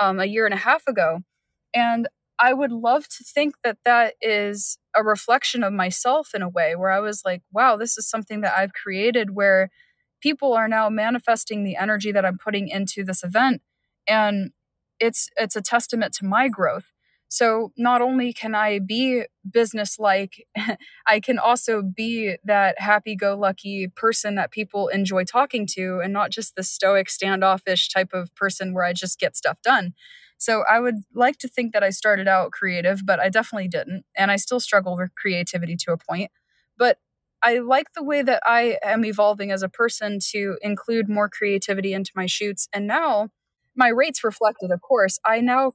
um, a year and a half ago and I would love to think that that is a reflection of myself in a way where I was like, wow, this is something that I've created where people are now manifesting the energy that I'm putting into this event and it's it's a testament to my growth. So not only can I be business like, *laughs* I can also be that happy go lucky person that people enjoy talking to and not just the stoic standoffish type of person where I just get stuff done. So I would like to think that I started out creative, but I definitely didn't. And I still struggle with creativity to a point. But I like the way that I am evolving as a person to include more creativity into my shoots. And now my rates reflected, of course. I now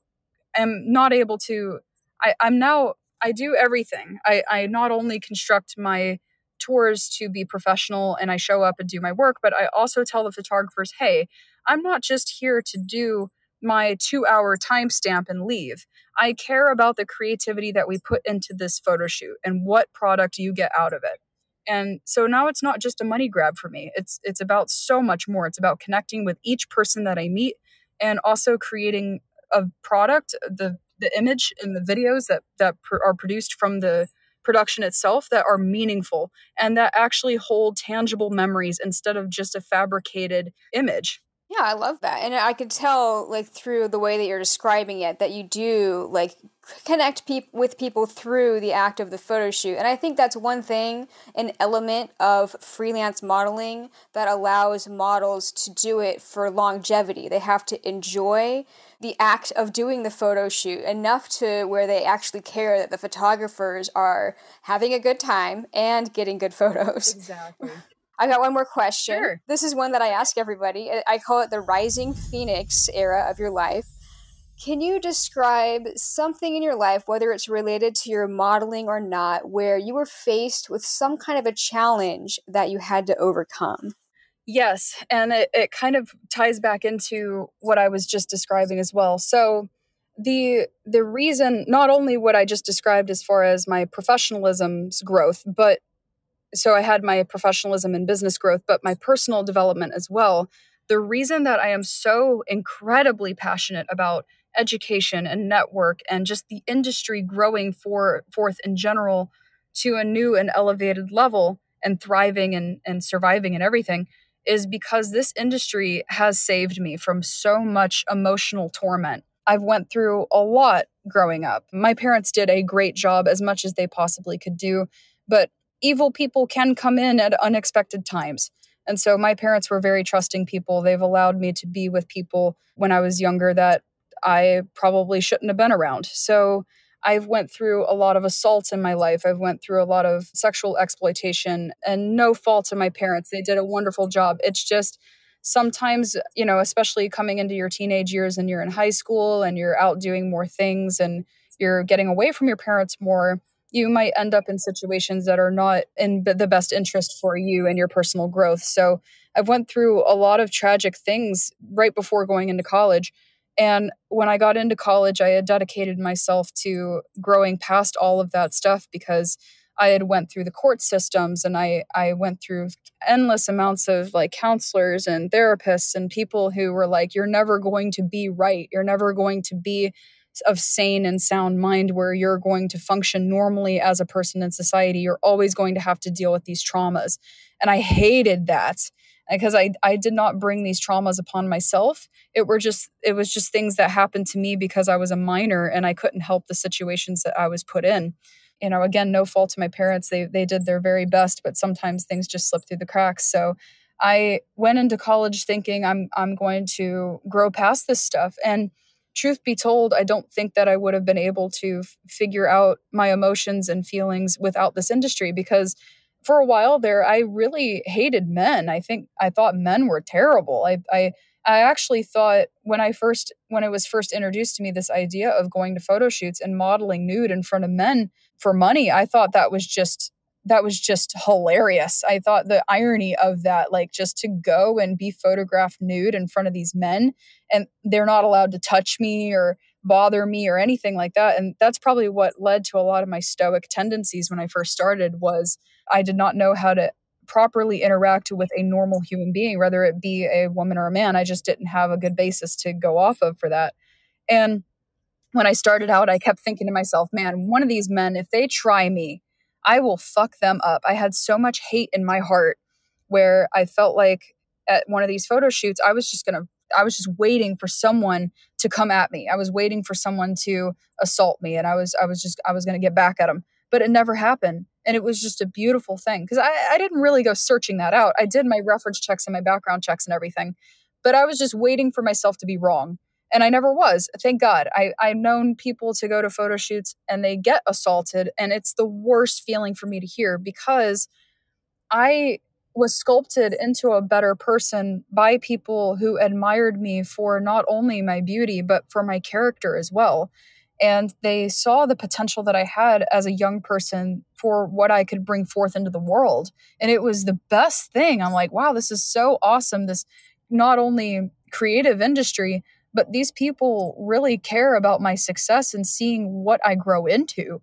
am not able to, I, I'm now, I do everything. I, I not only construct my tours to be professional and I show up and do my work, but I also tell the photographers, hey, I'm not just here to do my two hour timestamp and leave. I care about the creativity that we put into this photo shoot and what product you get out of it. And so now it's not just a money grab for me. It's it's about so much more. It's about connecting with each person that I meet and also creating a product, the the image and the videos that that pr- are produced from the production itself that are meaningful and that actually hold tangible memories instead of just a fabricated image. Yeah, I love that. And I could tell like through the way that you're describing it that you do like connect peop- with people through the act of the photo shoot. And I think that's one thing, an element of freelance modeling that allows models to do it for longevity. They have to enjoy the act of doing the photo shoot enough to where they actually care that the photographers are having a good time and getting good photos. Exactly. I got one more question. Sure. This is one that I ask everybody. I call it the rising phoenix era of your life. Can you describe something in your life, whether it's related to your modeling or not, where you were faced with some kind of a challenge that you had to overcome? Yes, and it, it kind of ties back into what I was just describing as well. So the the reason not only what I just described as far as my professionalism's growth, but so I had my professionalism and business growth, but my personal development as well. the reason that I am so incredibly passionate about education and network and just the industry growing for forth in general to a new and elevated level and thriving and, and surviving and everything is because this industry has saved me from so much emotional torment. I've went through a lot growing up. My parents did a great job as much as they possibly could do, but evil people can come in at unexpected times. And so my parents were very trusting people. They've allowed me to be with people when I was younger that I probably shouldn't have been around. So I've went through a lot of assaults in my life. I've went through a lot of sexual exploitation and no fault of my parents. They did a wonderful job. It's just sometimes, you know, especially coming into your teenage years and you're in high school and you're out doing more things and you're getting away from your parents more, you might end up in situations that are not in the best interest for you and your personal growth. So, I've went through a lot of tragic things right before going into college and when I got into college, I had dedicated myself to growing past all of that stuff because I had went through the court systems and I I went through endless amounts of like counselors and therapists and people who were like you're never going to be right. You're never going to be of sane and sound mind where you're going to function normally as a person in society. You're always going to have to deal with these traumas. And I hated that because I, I did not bring these traumas upon myself it were just it was just things that happened to me because i was a minor and i couldn't help the situations that i was put in you know again no fault to my parents they they did their very best but sometimes things just slip through the cracks so i went into college thinking i'm i'm going to grow past this stuff and truth be told i don't think that i would have been able to f- figure out my emotions and feelings without this industry because for a while there i really hated men. I think i thought men were terrible. I i I actually thought when I first when it was first introduced to me this idea of going to photo shoots and modeling nude in front of men for money, I thought that was just that was just hilarious. I thought the irony of that like just to go and be photographed nude in front of these men and they're not allowed to touch me or bother me or anything like that and that's probably what led to a lot of my stoic tendencies when I first started was I did not know how to properly interact with a normal human being, whether it be a woman or a man. I just didn't have a good basis to go off of for that. And when I started out, I kept thinking to myself, man, one of these men, if they try me, I will fuck them up. I had so much hate in my heart where I felt like at one of these photo shoots, I was just going to, I was just waiting for someone to come at me. I was waiting for someone to assault me and I was, I was just, I was going to get back at them. But it never happened and it was just a beautiful thing because I, I didn't really go searching that out i did my reference checks and my background checks and everything but i was just waiting for myself to be wrong and i never was thank god I, i've known people to go to photo shoots and they get assaulted and it's the worst feeling for me to hear because i was sculpted into a better person by people who admired me for not only my beauty but for my character as well and they saw the potential that I had as a young person for what I could bring forth into the world. And it was the best thing. I'm like, wow, this is so awesome. This not only creative industry, but these people really care about my success and seeing what I grow into.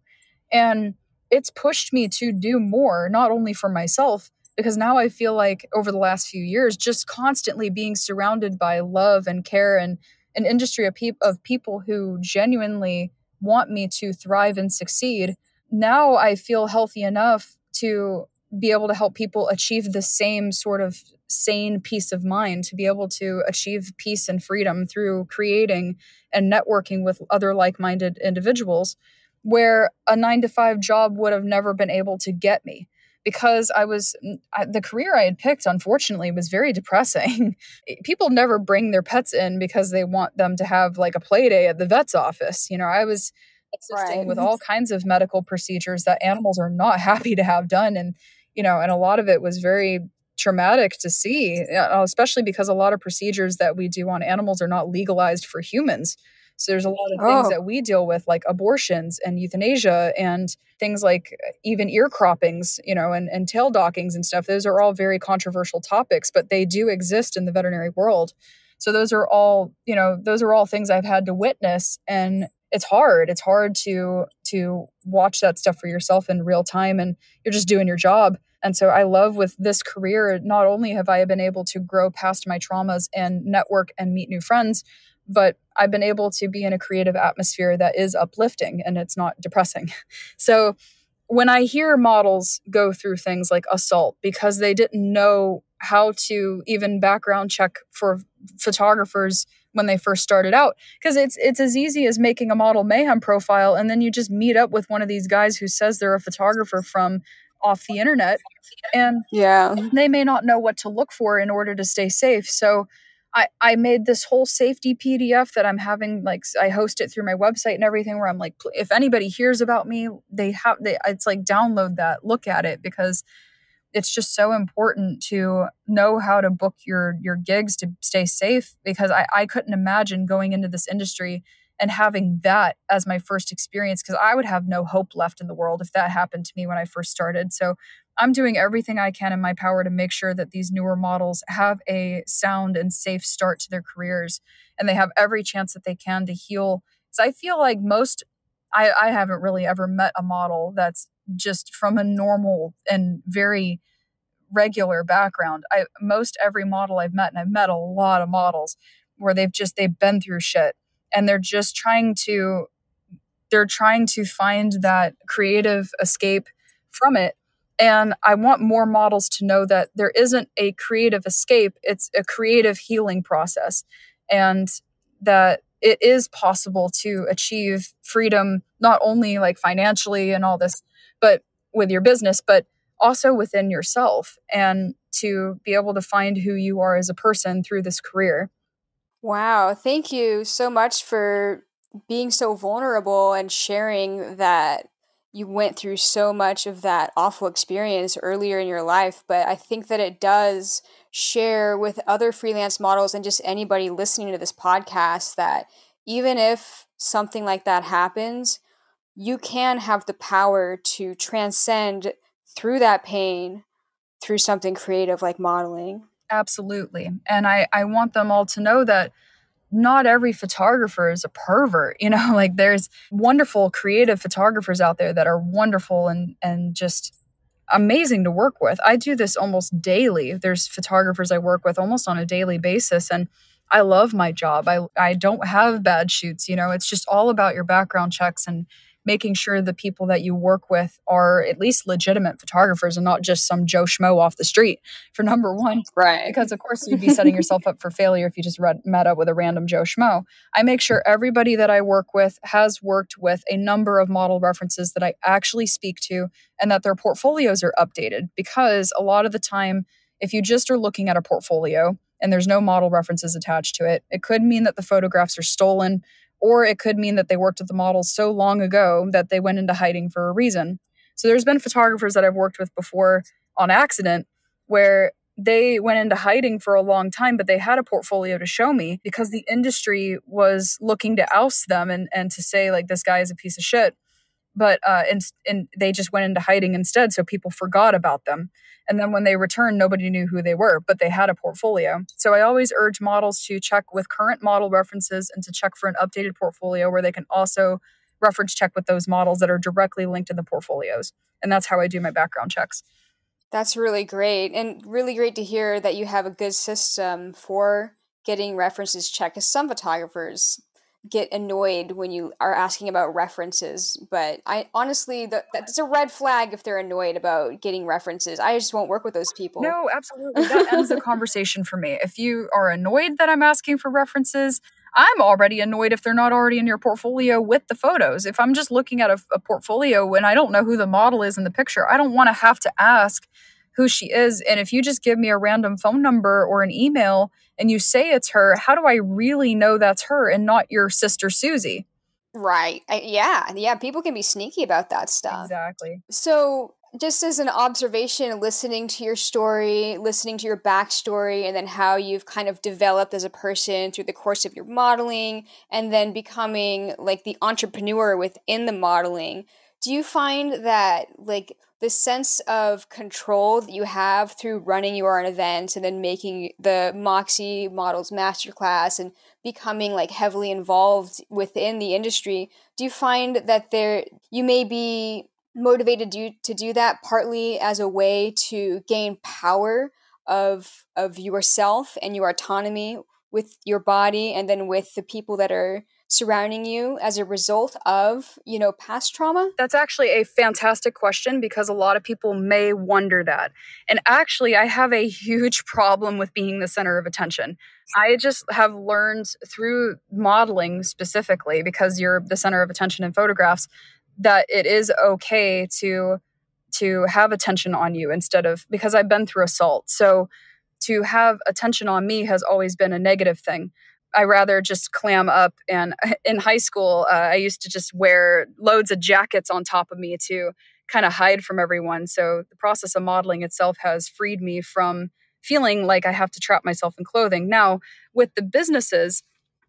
And it's pushed me to do more, not only for myself, because now I feel like over the last few years, just constantly being surrounded by love and care and an industry of, pe- of people who genuinely want me to thrive and succeed. Now I feel healthy enough to be able to help people achieve the same sort of sane peace of mind, to be able to achieve peace and freedom through creating and networking with other like minded individuals, where a nine to five job would have never been able to get me because I was the career I had picked, unfortunately, was very depressing. *laughs* People never bring their pets in because they want them to have like a play day at the vet's office. You know, I was assisting right. with all kinds of medical procedures that animals are not *laughs* happy to have done, and you know, and a lot of it was very traumatic to see, uh, especially because a lot of procedures that we do on animals are not legalized for humans. So there's a lot of things oh. that we deal with, like abortions and euthanasia and things like uh, even ear croppings, you know, and, and tail dockings and stuff. Those are all very controversial topics, but they do exist in the veterinary world. So those are all, you know, those are all things I've had to witness. And it's hard it's hard to to watch that stuff for yourself in real time and you're just doing your job and so i love with this career not only have i been able to grow past my traumas and network and meet new friends but i've been able to be in a creative atmosphere that is uplifting and it's not depressing. *laughs* So when i hear models go through things like assault because they didn't know how to even background check for photographers when they first started out because it's it's as easy as making a model mayhem profile and then you just meet up with one of these guys who says they're a photographer from off the internet and yeah. they may not know what to look for in order to stay safe. So I, I made this whole safety PDF that I'm having like I host it through my website and everything where I'm like if anybody hears about me they have they it's like download that look at it because it's just so important to know how to book your your gigs to stay safe because I, I couldn't imagine going into this industry and having that as my first experience because I would have no hope left in the world if that happened to me when I first started. So I'm doing everything I can in my power to make sure that these newer models have a sound and safe start to their careers and they have every chance that they can to heal. Because I feel like most, I, I haven't really ever met a model that's just from a normal and very regular background. I most every model I've met, and I've met a lot of models where they've just they've been through shit and they're just trying to they're trying to find that creative escape from it. And I want more models to know that there isn't a creative escape, it's a creative healing process. And that it is possible to achieve freedom, not only like financially and all this, but with your business, but also within yourself and to be able to find who you are as a person through this career. Wow. Thank you so much for being so vulnerable and sharing that you went through so much of that awful experience earlier in your life. But I think that it does share with other freelance models and just anybody listening to this podcast that even if something like that happens, you can have the power to transcend through that pain through something creative like modeling. Absolutely. And I, I want them all to know that not every photographer is a pervert. You know, *laughs* like there's wonderful creative photographers out there that are wonderful and and just amazing to work with. I do this almost daily. There's photographers I work with almost on a daily basis and I love my job. I I don't have bad shoots, you know. It's just all about your background checks and making sure the people that you work with are at least legitimate photographers and not just some Joe Schmo off the street, for number one. Right. Because, of course, you'd be setting yourself up for failure if you just read, met up with a random Joe Schmo. I make sure everybody that I work with has worked with a number of model references that I actually speak to and that their portfolios are updated because a lot of the time, if you just are looking at a portfolio, and there's no model references attached to it. It could mean that the photographs are stolen or it could mean that they worked with the models so long ago that they went into hiding for a reason. So there's been photographers that I've worked with before on accident where they went into hiding for a long time, but they had a portfolio to show me because the industry was looking to oust them and, and to say, like, this guy is a piece of shit. But uh, and, and they just went into hiding instead. So people forgot about them. And then when they returned, nobody knew who they were, but they had a portfolio. So I always urge models to check with current model references and to check for an updated portfolio where they can also reference check with those models that are directly linked in the portfolios. And that's how I do my background checks. That's really great. And really great to hear that you have a good system for getting references checked. Because some photographers get annoyed when you are asking about references but i honestly the, that's a red flag if they're annoyed about getting references. I just won't work with those people. No absolutely. That *laughs* ends the conversation for me. If you are annoyed that i'm asking for references i'm already annoyed if they're not already in your portfolio with the photos. If i'm just looking at a, a portfolio and i don't know who the model is in the picture i don't want to have to ask who she is and if you just give me a random phone number or an email and you say it's her, how do I really know that's her and not your sister Susie? Right. Yeah. Yeah. People can be sneaky about that stuff. Exactly. So, just as an observation, listening to your story, listening to your backstory, and then how you've kind of developed as a person through the course of your modeling, and then becoming like the entrepreneur within the modeling, do you find that like the sense of control that you have through running your own events and then making the Moxie Models Masterclass and becoming like heavily involved within the industry, do you find that there you may be motivated to, to do that partly as a way to gain power of of yourself and your autonomy with your body and then with the people that are surrounding you as a result of, you know, past trauma? That's actually a fantastic question because a lot of people may wonder that. And actually, I have a huge *laughs* problem with being the center of attention. I just have learned through modeling specifically because you're the center of attention in photographs that it is okay to to have attention on you instead of because I've been through assault. So to have attention on me has always been a negative thing. I rather just clam up. And *laughs* in high school, uh, I used to just wear loads of jackets on top of me to kind of hide from everyone. So the process of modeling itself has freed me from feeling like I have to trap myself in clothing. Now, with the businesses,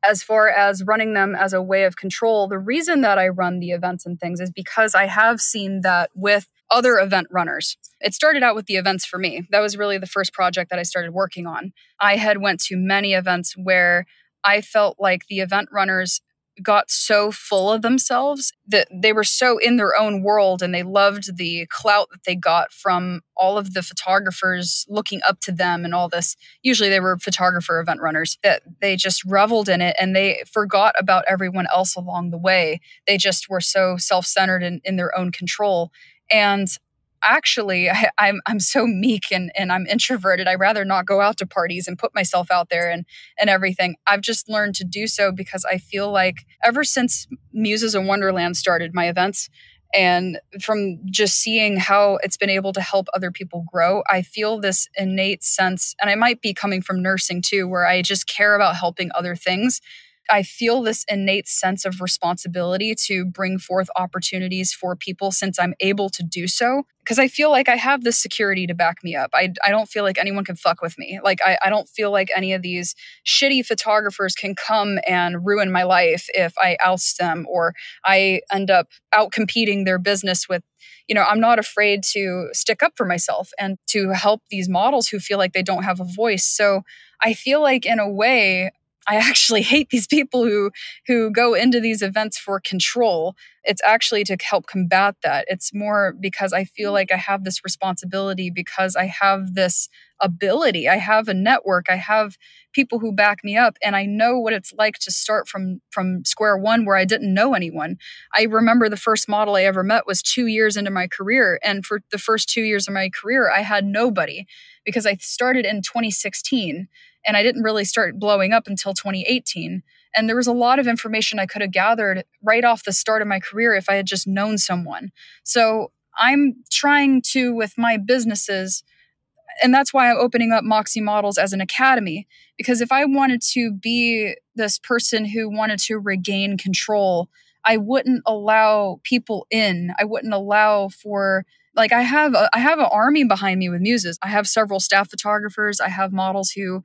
as far as running them as a way of control, the reason that I run the events and things is because I have seen that with other event runners. It started out with the events for me. That was really the first project that I started working on. I had went to many events where I felt like the event runners got so full of themselves that they were so in their own world and they loved the clout that they got from all of the photographers looking up to them and all this. Usually they were photographer event runners that they just reveled in it and they forgot about everyone else along the way. They just were so self centered and in their own control. And actually I, am I'm, I'm so meek and, and I'm introverted. I rather not go out to parties and put myself out there and and everything. I've just learned to do so because I feel like ever since Muses in Wonderland started my events and from just seeing how it's been able to help other people grow, I feel this innate sense, and I might be coming from nursing too, where I just care about helping other things I feel this innate sense of responsibility to bring forth opportunities for people since I'm able to do so. Because I feel like I have this security to back me up. I, I don't feel like anyone can fuck with me. Like, I, I don't feel like any of these shitty photographers can come and ruin my life if I oust them or I end up out competing their business with you know, I'm not afraid to stick up for myself and to help these models who feel like they don't have a voice. So I feel like, in a way, I actually hate these people who who go into these events for control. It's actually to help combat that. It's more because I feel like I have this responsibility because I have this ability. I have a network. I have people who back me up and I know what it's like to start from from square one where I didn't know anyone. I remember the first model I ever met was 2 years into my career and for the first 2 years of my career I had nobody because I started in 2016 and I didn't really start blowing up until 2018. And there was a lot of information I could have gathered right off the start of my career if I had just known someone. So I'm trying to, with my businesses, and that's why I'm opening up Moxie Models as an academy. Because if I wanted to be this person who wanted to regain control, I wouldn't allow people in. I wouldn't allow for like I have a, I have an army behind me with muses. I have several staff photographers. I have models who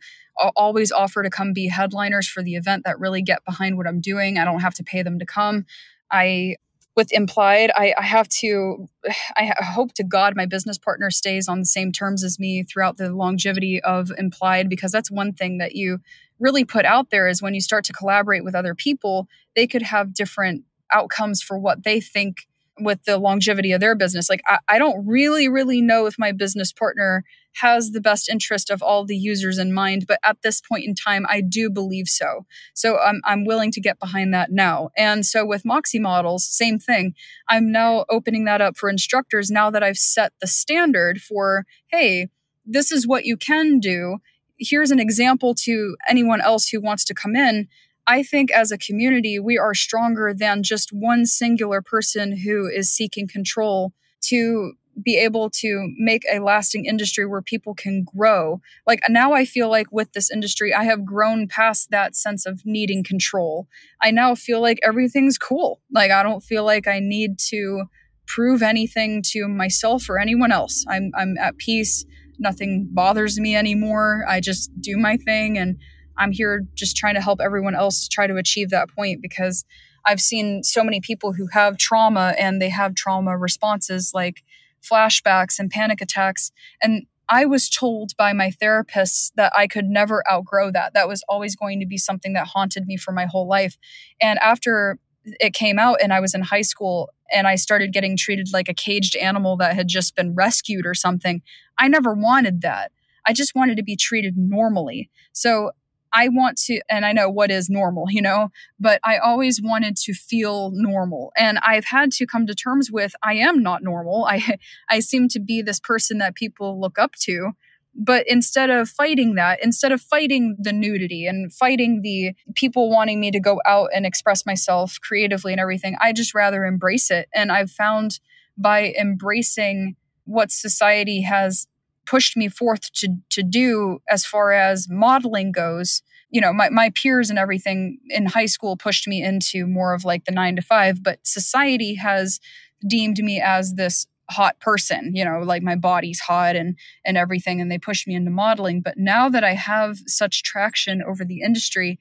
always offer to come be headliners for the event that really get behind what I'm doing. I don't have to pay them to come. I with implied I, I, have to *sighs* i hope to god my business partner stays on the same terms as me throughout the longevity of implied because that's one thing that you really put out there is when you start to collaborate with other people they could have different outcomes for what they think with the longevity of their business. Like, I, I, don't really, really know if my business partner has the best interest of all the users in mind, but at this point in time, I do believe so. So I'm, I'm willing to get behind that now. And so with Moxie models, same thing. I'm now opening that up for instructors now that I've set the standard for, hey, this is what you can do. Here's an example to anyone else who wants to come in I think as a community, we are stronger than just one singular person who is seeking control to be able to make a lasting industry where people can grow. Like now, I feel like with this industry, I have grown past that sense of needing control. I now feel like everything's cool. Like I don't feel like I need to prove anything to myself or anyone else. I'm, I'm at peace. Nothing bothers me anymore. I just do my thing and I'm here just trying to help everyone else try to achieve that point because I've seen so many people who have trauma and they have trauma responses like flashbacks and panic attacks. And I was told by my therapist that I could never outgrow that. That was always going to be something that haunted me for my whole life. And after it came out and I was in high school and I started getting treated like a caged animal that had just been rescued or something, I never wanted that. I just wanted to be treated normally. So I want to, and I know what is normal, you know, but I always wanted to feel normal. And I've had to come to terms with I am not normal. *laughs* I, I seem to be this person that people look up to. But instead of fighting that, instead of fighting the nudity and fighting the people wanting me to go out and express myself creatively and everything, I just rather embrace it. And I've found by embracing what society has pushed me forth to to do as far as modeling goes. You know my, my peers and everything in high school pushed me into more of like the nine to five but society has deemed me as this hot person you know like my body's hot and and everything and they pushed me into modeling. But now that i have such traction over the industry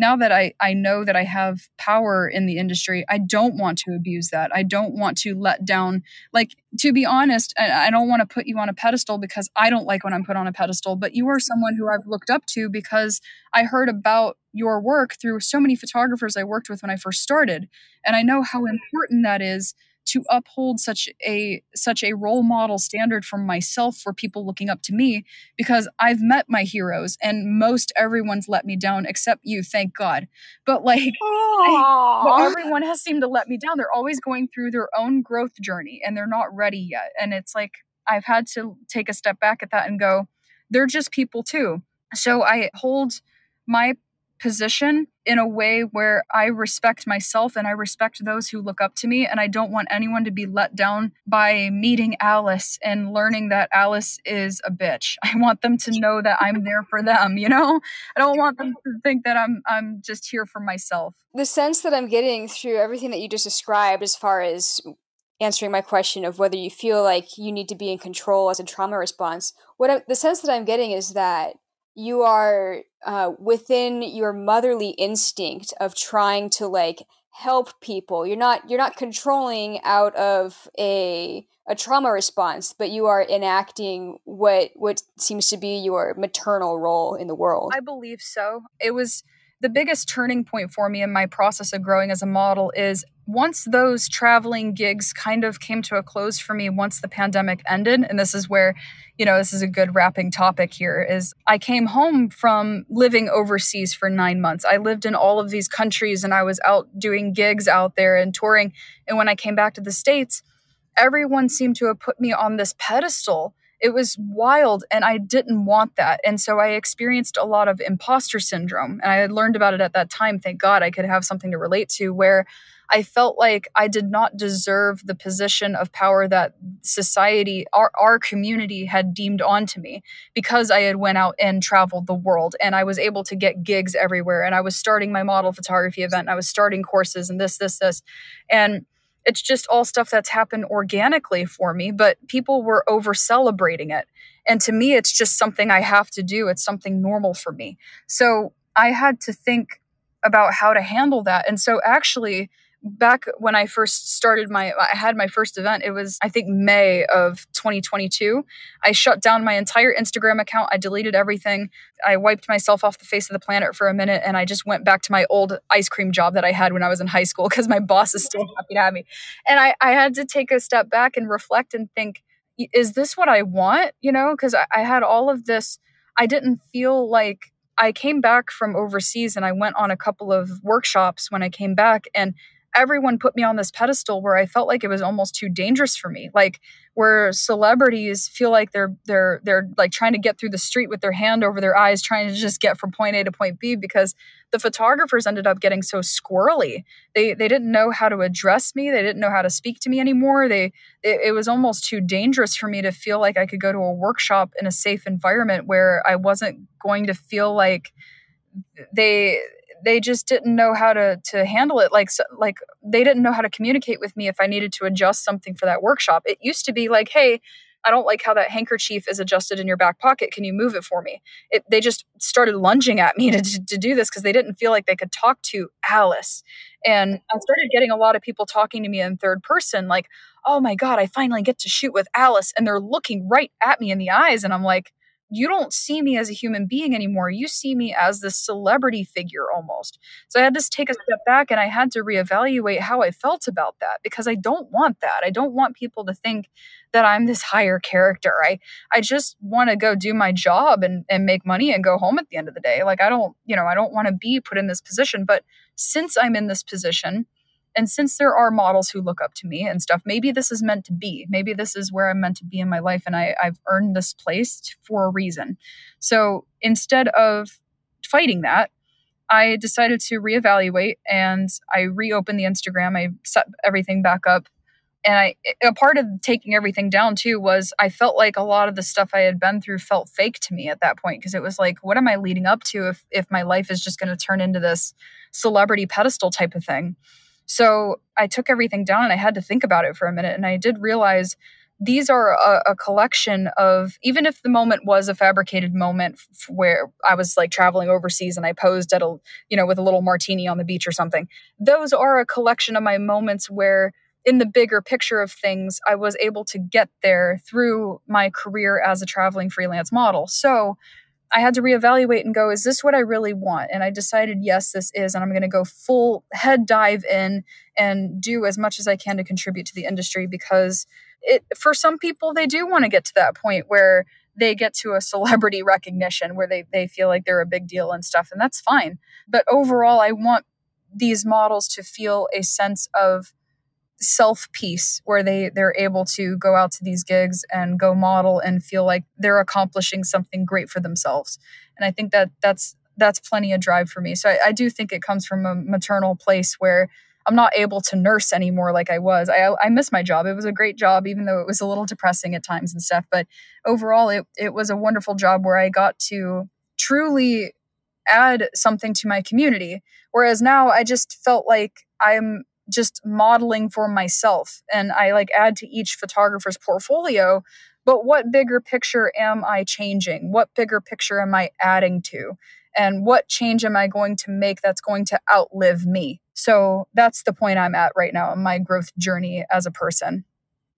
now that I, I know that I have power in the industry, I don't want to abuse that. I don't want to let down, like, to be honest, I, I don't want to put you on a pedestal because I don't like when I'm put on a pedestal, but you are someone who I've looked up to because I heard about your work through so many photographers I worked with when I first started. And I know how important that is to uphold such a such a role model standard for myself for people looking up to me because I've met my heroes and most everyone's let me down except you thank god. But like I, but everyone has seemed to let me down. They're always going through their own growth journey and they're not ready yet. And it's like I've had to take a step back at that and go they're just people too. So I hold my position in a way where I respect myself and I respect those who look up to me. And I don't want anyone to be let down by meeting Alice and learning that Alice is a bitch. *laughs* I want them to know that I'm there for them, you know? I don't want them to think that I'm I'm just here for myself. The sense that I'm getting through everything that you just described as far as answering my question of whether you feel like you need to be in control as a trauma response, what I, the sense that I'm getting is that you are uh, within your motherly instinct of trying to like help people. You're not you're not controlling out of a a trauma response but you are enacting what what seems to be your maternal role in the world. I believe so. It was the biggest turning point for me in my process of growing as a model is once those traveling gigs kind of came to a close for me once the pandemic ended and this is where you know this is a good wrapping topic here is i came home from living overseas for 9 months i lived in all of these countries and i was out doing gigs out there and touring and when i came back to the states everyone seemed to have put me on this pedestal it was wild and I didn't want that. And so I experienced a lot of imposter syndrome. And I had learned about it at that time. Thank God I could have something to relate to where I felt like I did not deserve the position of power that society, our, our community had deemed onto me because I had went out and traveled the world and I was able to get gigs everywhere and I was starting my model photography event and I was starting courses and this, this, this. And it's just all stuff that's happened organically for me, but people were over celebrating it. And to me, it's just something I have to do. It's something normal for me. So I had to think about how to handle that. And so actually, back when I first started my I had my first event it was I think May of 2022 I shut down my entire Instagram account. I deleted everything. I wiped myself off the face of the planet for a minute and I just went back to my old ice cream job that I had when I was in high school because my boss is still happy to have me. And I I had to take a step back and reflect and think is this what I want? You know because I, I had all of this I didn't feel like I came back from overseas and I went on a couple of workshops when I came back and everyone put me on this pedestal where I felt like it was almost too dangerous for me. Like where celebrities feel like they're they're they're like trying to get through the street with their hand over their eyes trying to just get from point A to point B because the photographers ended up getting so squirrely. They they didn't know how to address me, they didn't know how to speak to me anymore. They it, it was almost too dangerous for me to feel like I could go to a workshop in a safe environment where I wasn't going to feel like they they just didn't know how to to handle it like so, like they didn't know how to communicate with me if i needed to adjust something for that workshop it used to be like hey I don't like how that handkerchief is adjusted in your back pocket. Can you move it for me? It, they just started lunging at me *laughs* to, to do this because they didn't feel like they could talk to Alice. And I started getting a lot of people talking to me in third person, like, oh my God, I finally get to shoot with Alice. And they're looking right at me in the eyes. And I'm like, you don't see me as a human being anymore. You see me as this celebrity figure almost. So I had to take a step back and I had to reevaluate how I felt about that because I don't want that. I don't want people to think that I'm this higher character. I I just want to go do my job and, and make money and go home at the end of the day. Like I don't, you know, I don't want to be put in this position. But since I'm in this position, and since there are models who look up to me and stuff, maybe this is meant to be. Maybe this is where I'm meant to be in my life and I, I've earned this place for a reason. So instead of fighting that, I decided to reevaluate and I reopened the Instagram. I set everything back up. And I a part of taking everything down too was I felt like a lot of the stuff I had been through felt fake to me at that point because it was like what am I leading up to if if my life is just going to turn into this celebrity pedestal type of thing. So I took everything down and I had to think about it for a minute. And I did realize these are a, a collection of, even if the moment was a fabricated moment f- where I was like traveling overseas and I posed at a, you know, with a little martini on the beach or something, those are a collection of my moments where in the bigger picture of things, I was able to get there through my career as a traveling freelance model. So I had to reevaluate and go, is this what I really want? And I decided, yes, this is. And I'm going to go full head dive in and do as much as I can to contribute to the industry because it, for some people, they do want to get to that point where they get to a celebrity *laughs* recognition where they, they feel like they're a big deal and stuff. And that's fine. But overall, I want these models to feel a sense of self peace where they they're able to go out to these gigs and go model and feel like they're accomplishing something great for themselves. And i think that that's that's plenty of drive for me. So I, I do think it comes from a maternal place where i'm not able to nurse anymore like i was. I i miss my job. It was a great job even though it was a little depressing at times and stuff. But overall it, it was a wonderful job where i got to truly add something to my community. Whereas now i just felt like i'm just modeling for myself and I like add to each photographer's portfolio. But what bigger picture am I changing? What bigger picture am I adding to? And what change am I going to make that's going to outlive me? So that's the point I'm at right now in my growth journey as a person.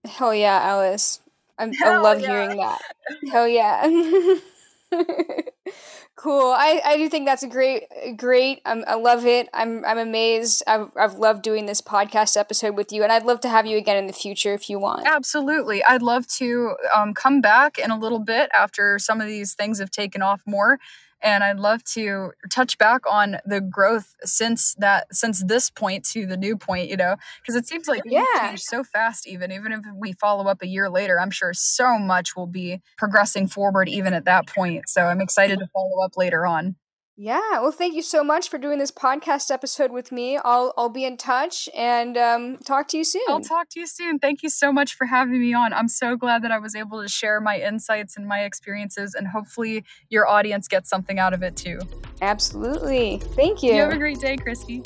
Hell yeah, Alice. I'm, I love yeah. hearing that. *laughs* Hell yeah. *laughs* *laughs* cool. I, I do think that's a great great. Um, I love it. I'm I'm amazed. I've I've loved doing this podcast episode with you, and I'd love to have you again in the future if you want. Absolutely, I'd love to um, come back in a little bit after some of these things have taken off more and I'd love to touch back on the growth since that since this point to the new point, you know, because it seems like yeah, changed so fast. Even even if we follow up a year later, I'm sure so much will be progressing forward even at that point. So I'm excited to follow up later on. Yeah, well, thank you so much for doing this podcast episode with me. I'll I'll be in touch and um, talk to you soon. I'll talk to you soon. Thank you so much for having me on. I'm so glad that I was able to share my insights and my experiences, and hopefully your audience gets something out of it too. Absolutely. Thank you. You have a great day, Christy.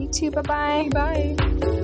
You too. Bye-bye. Bye.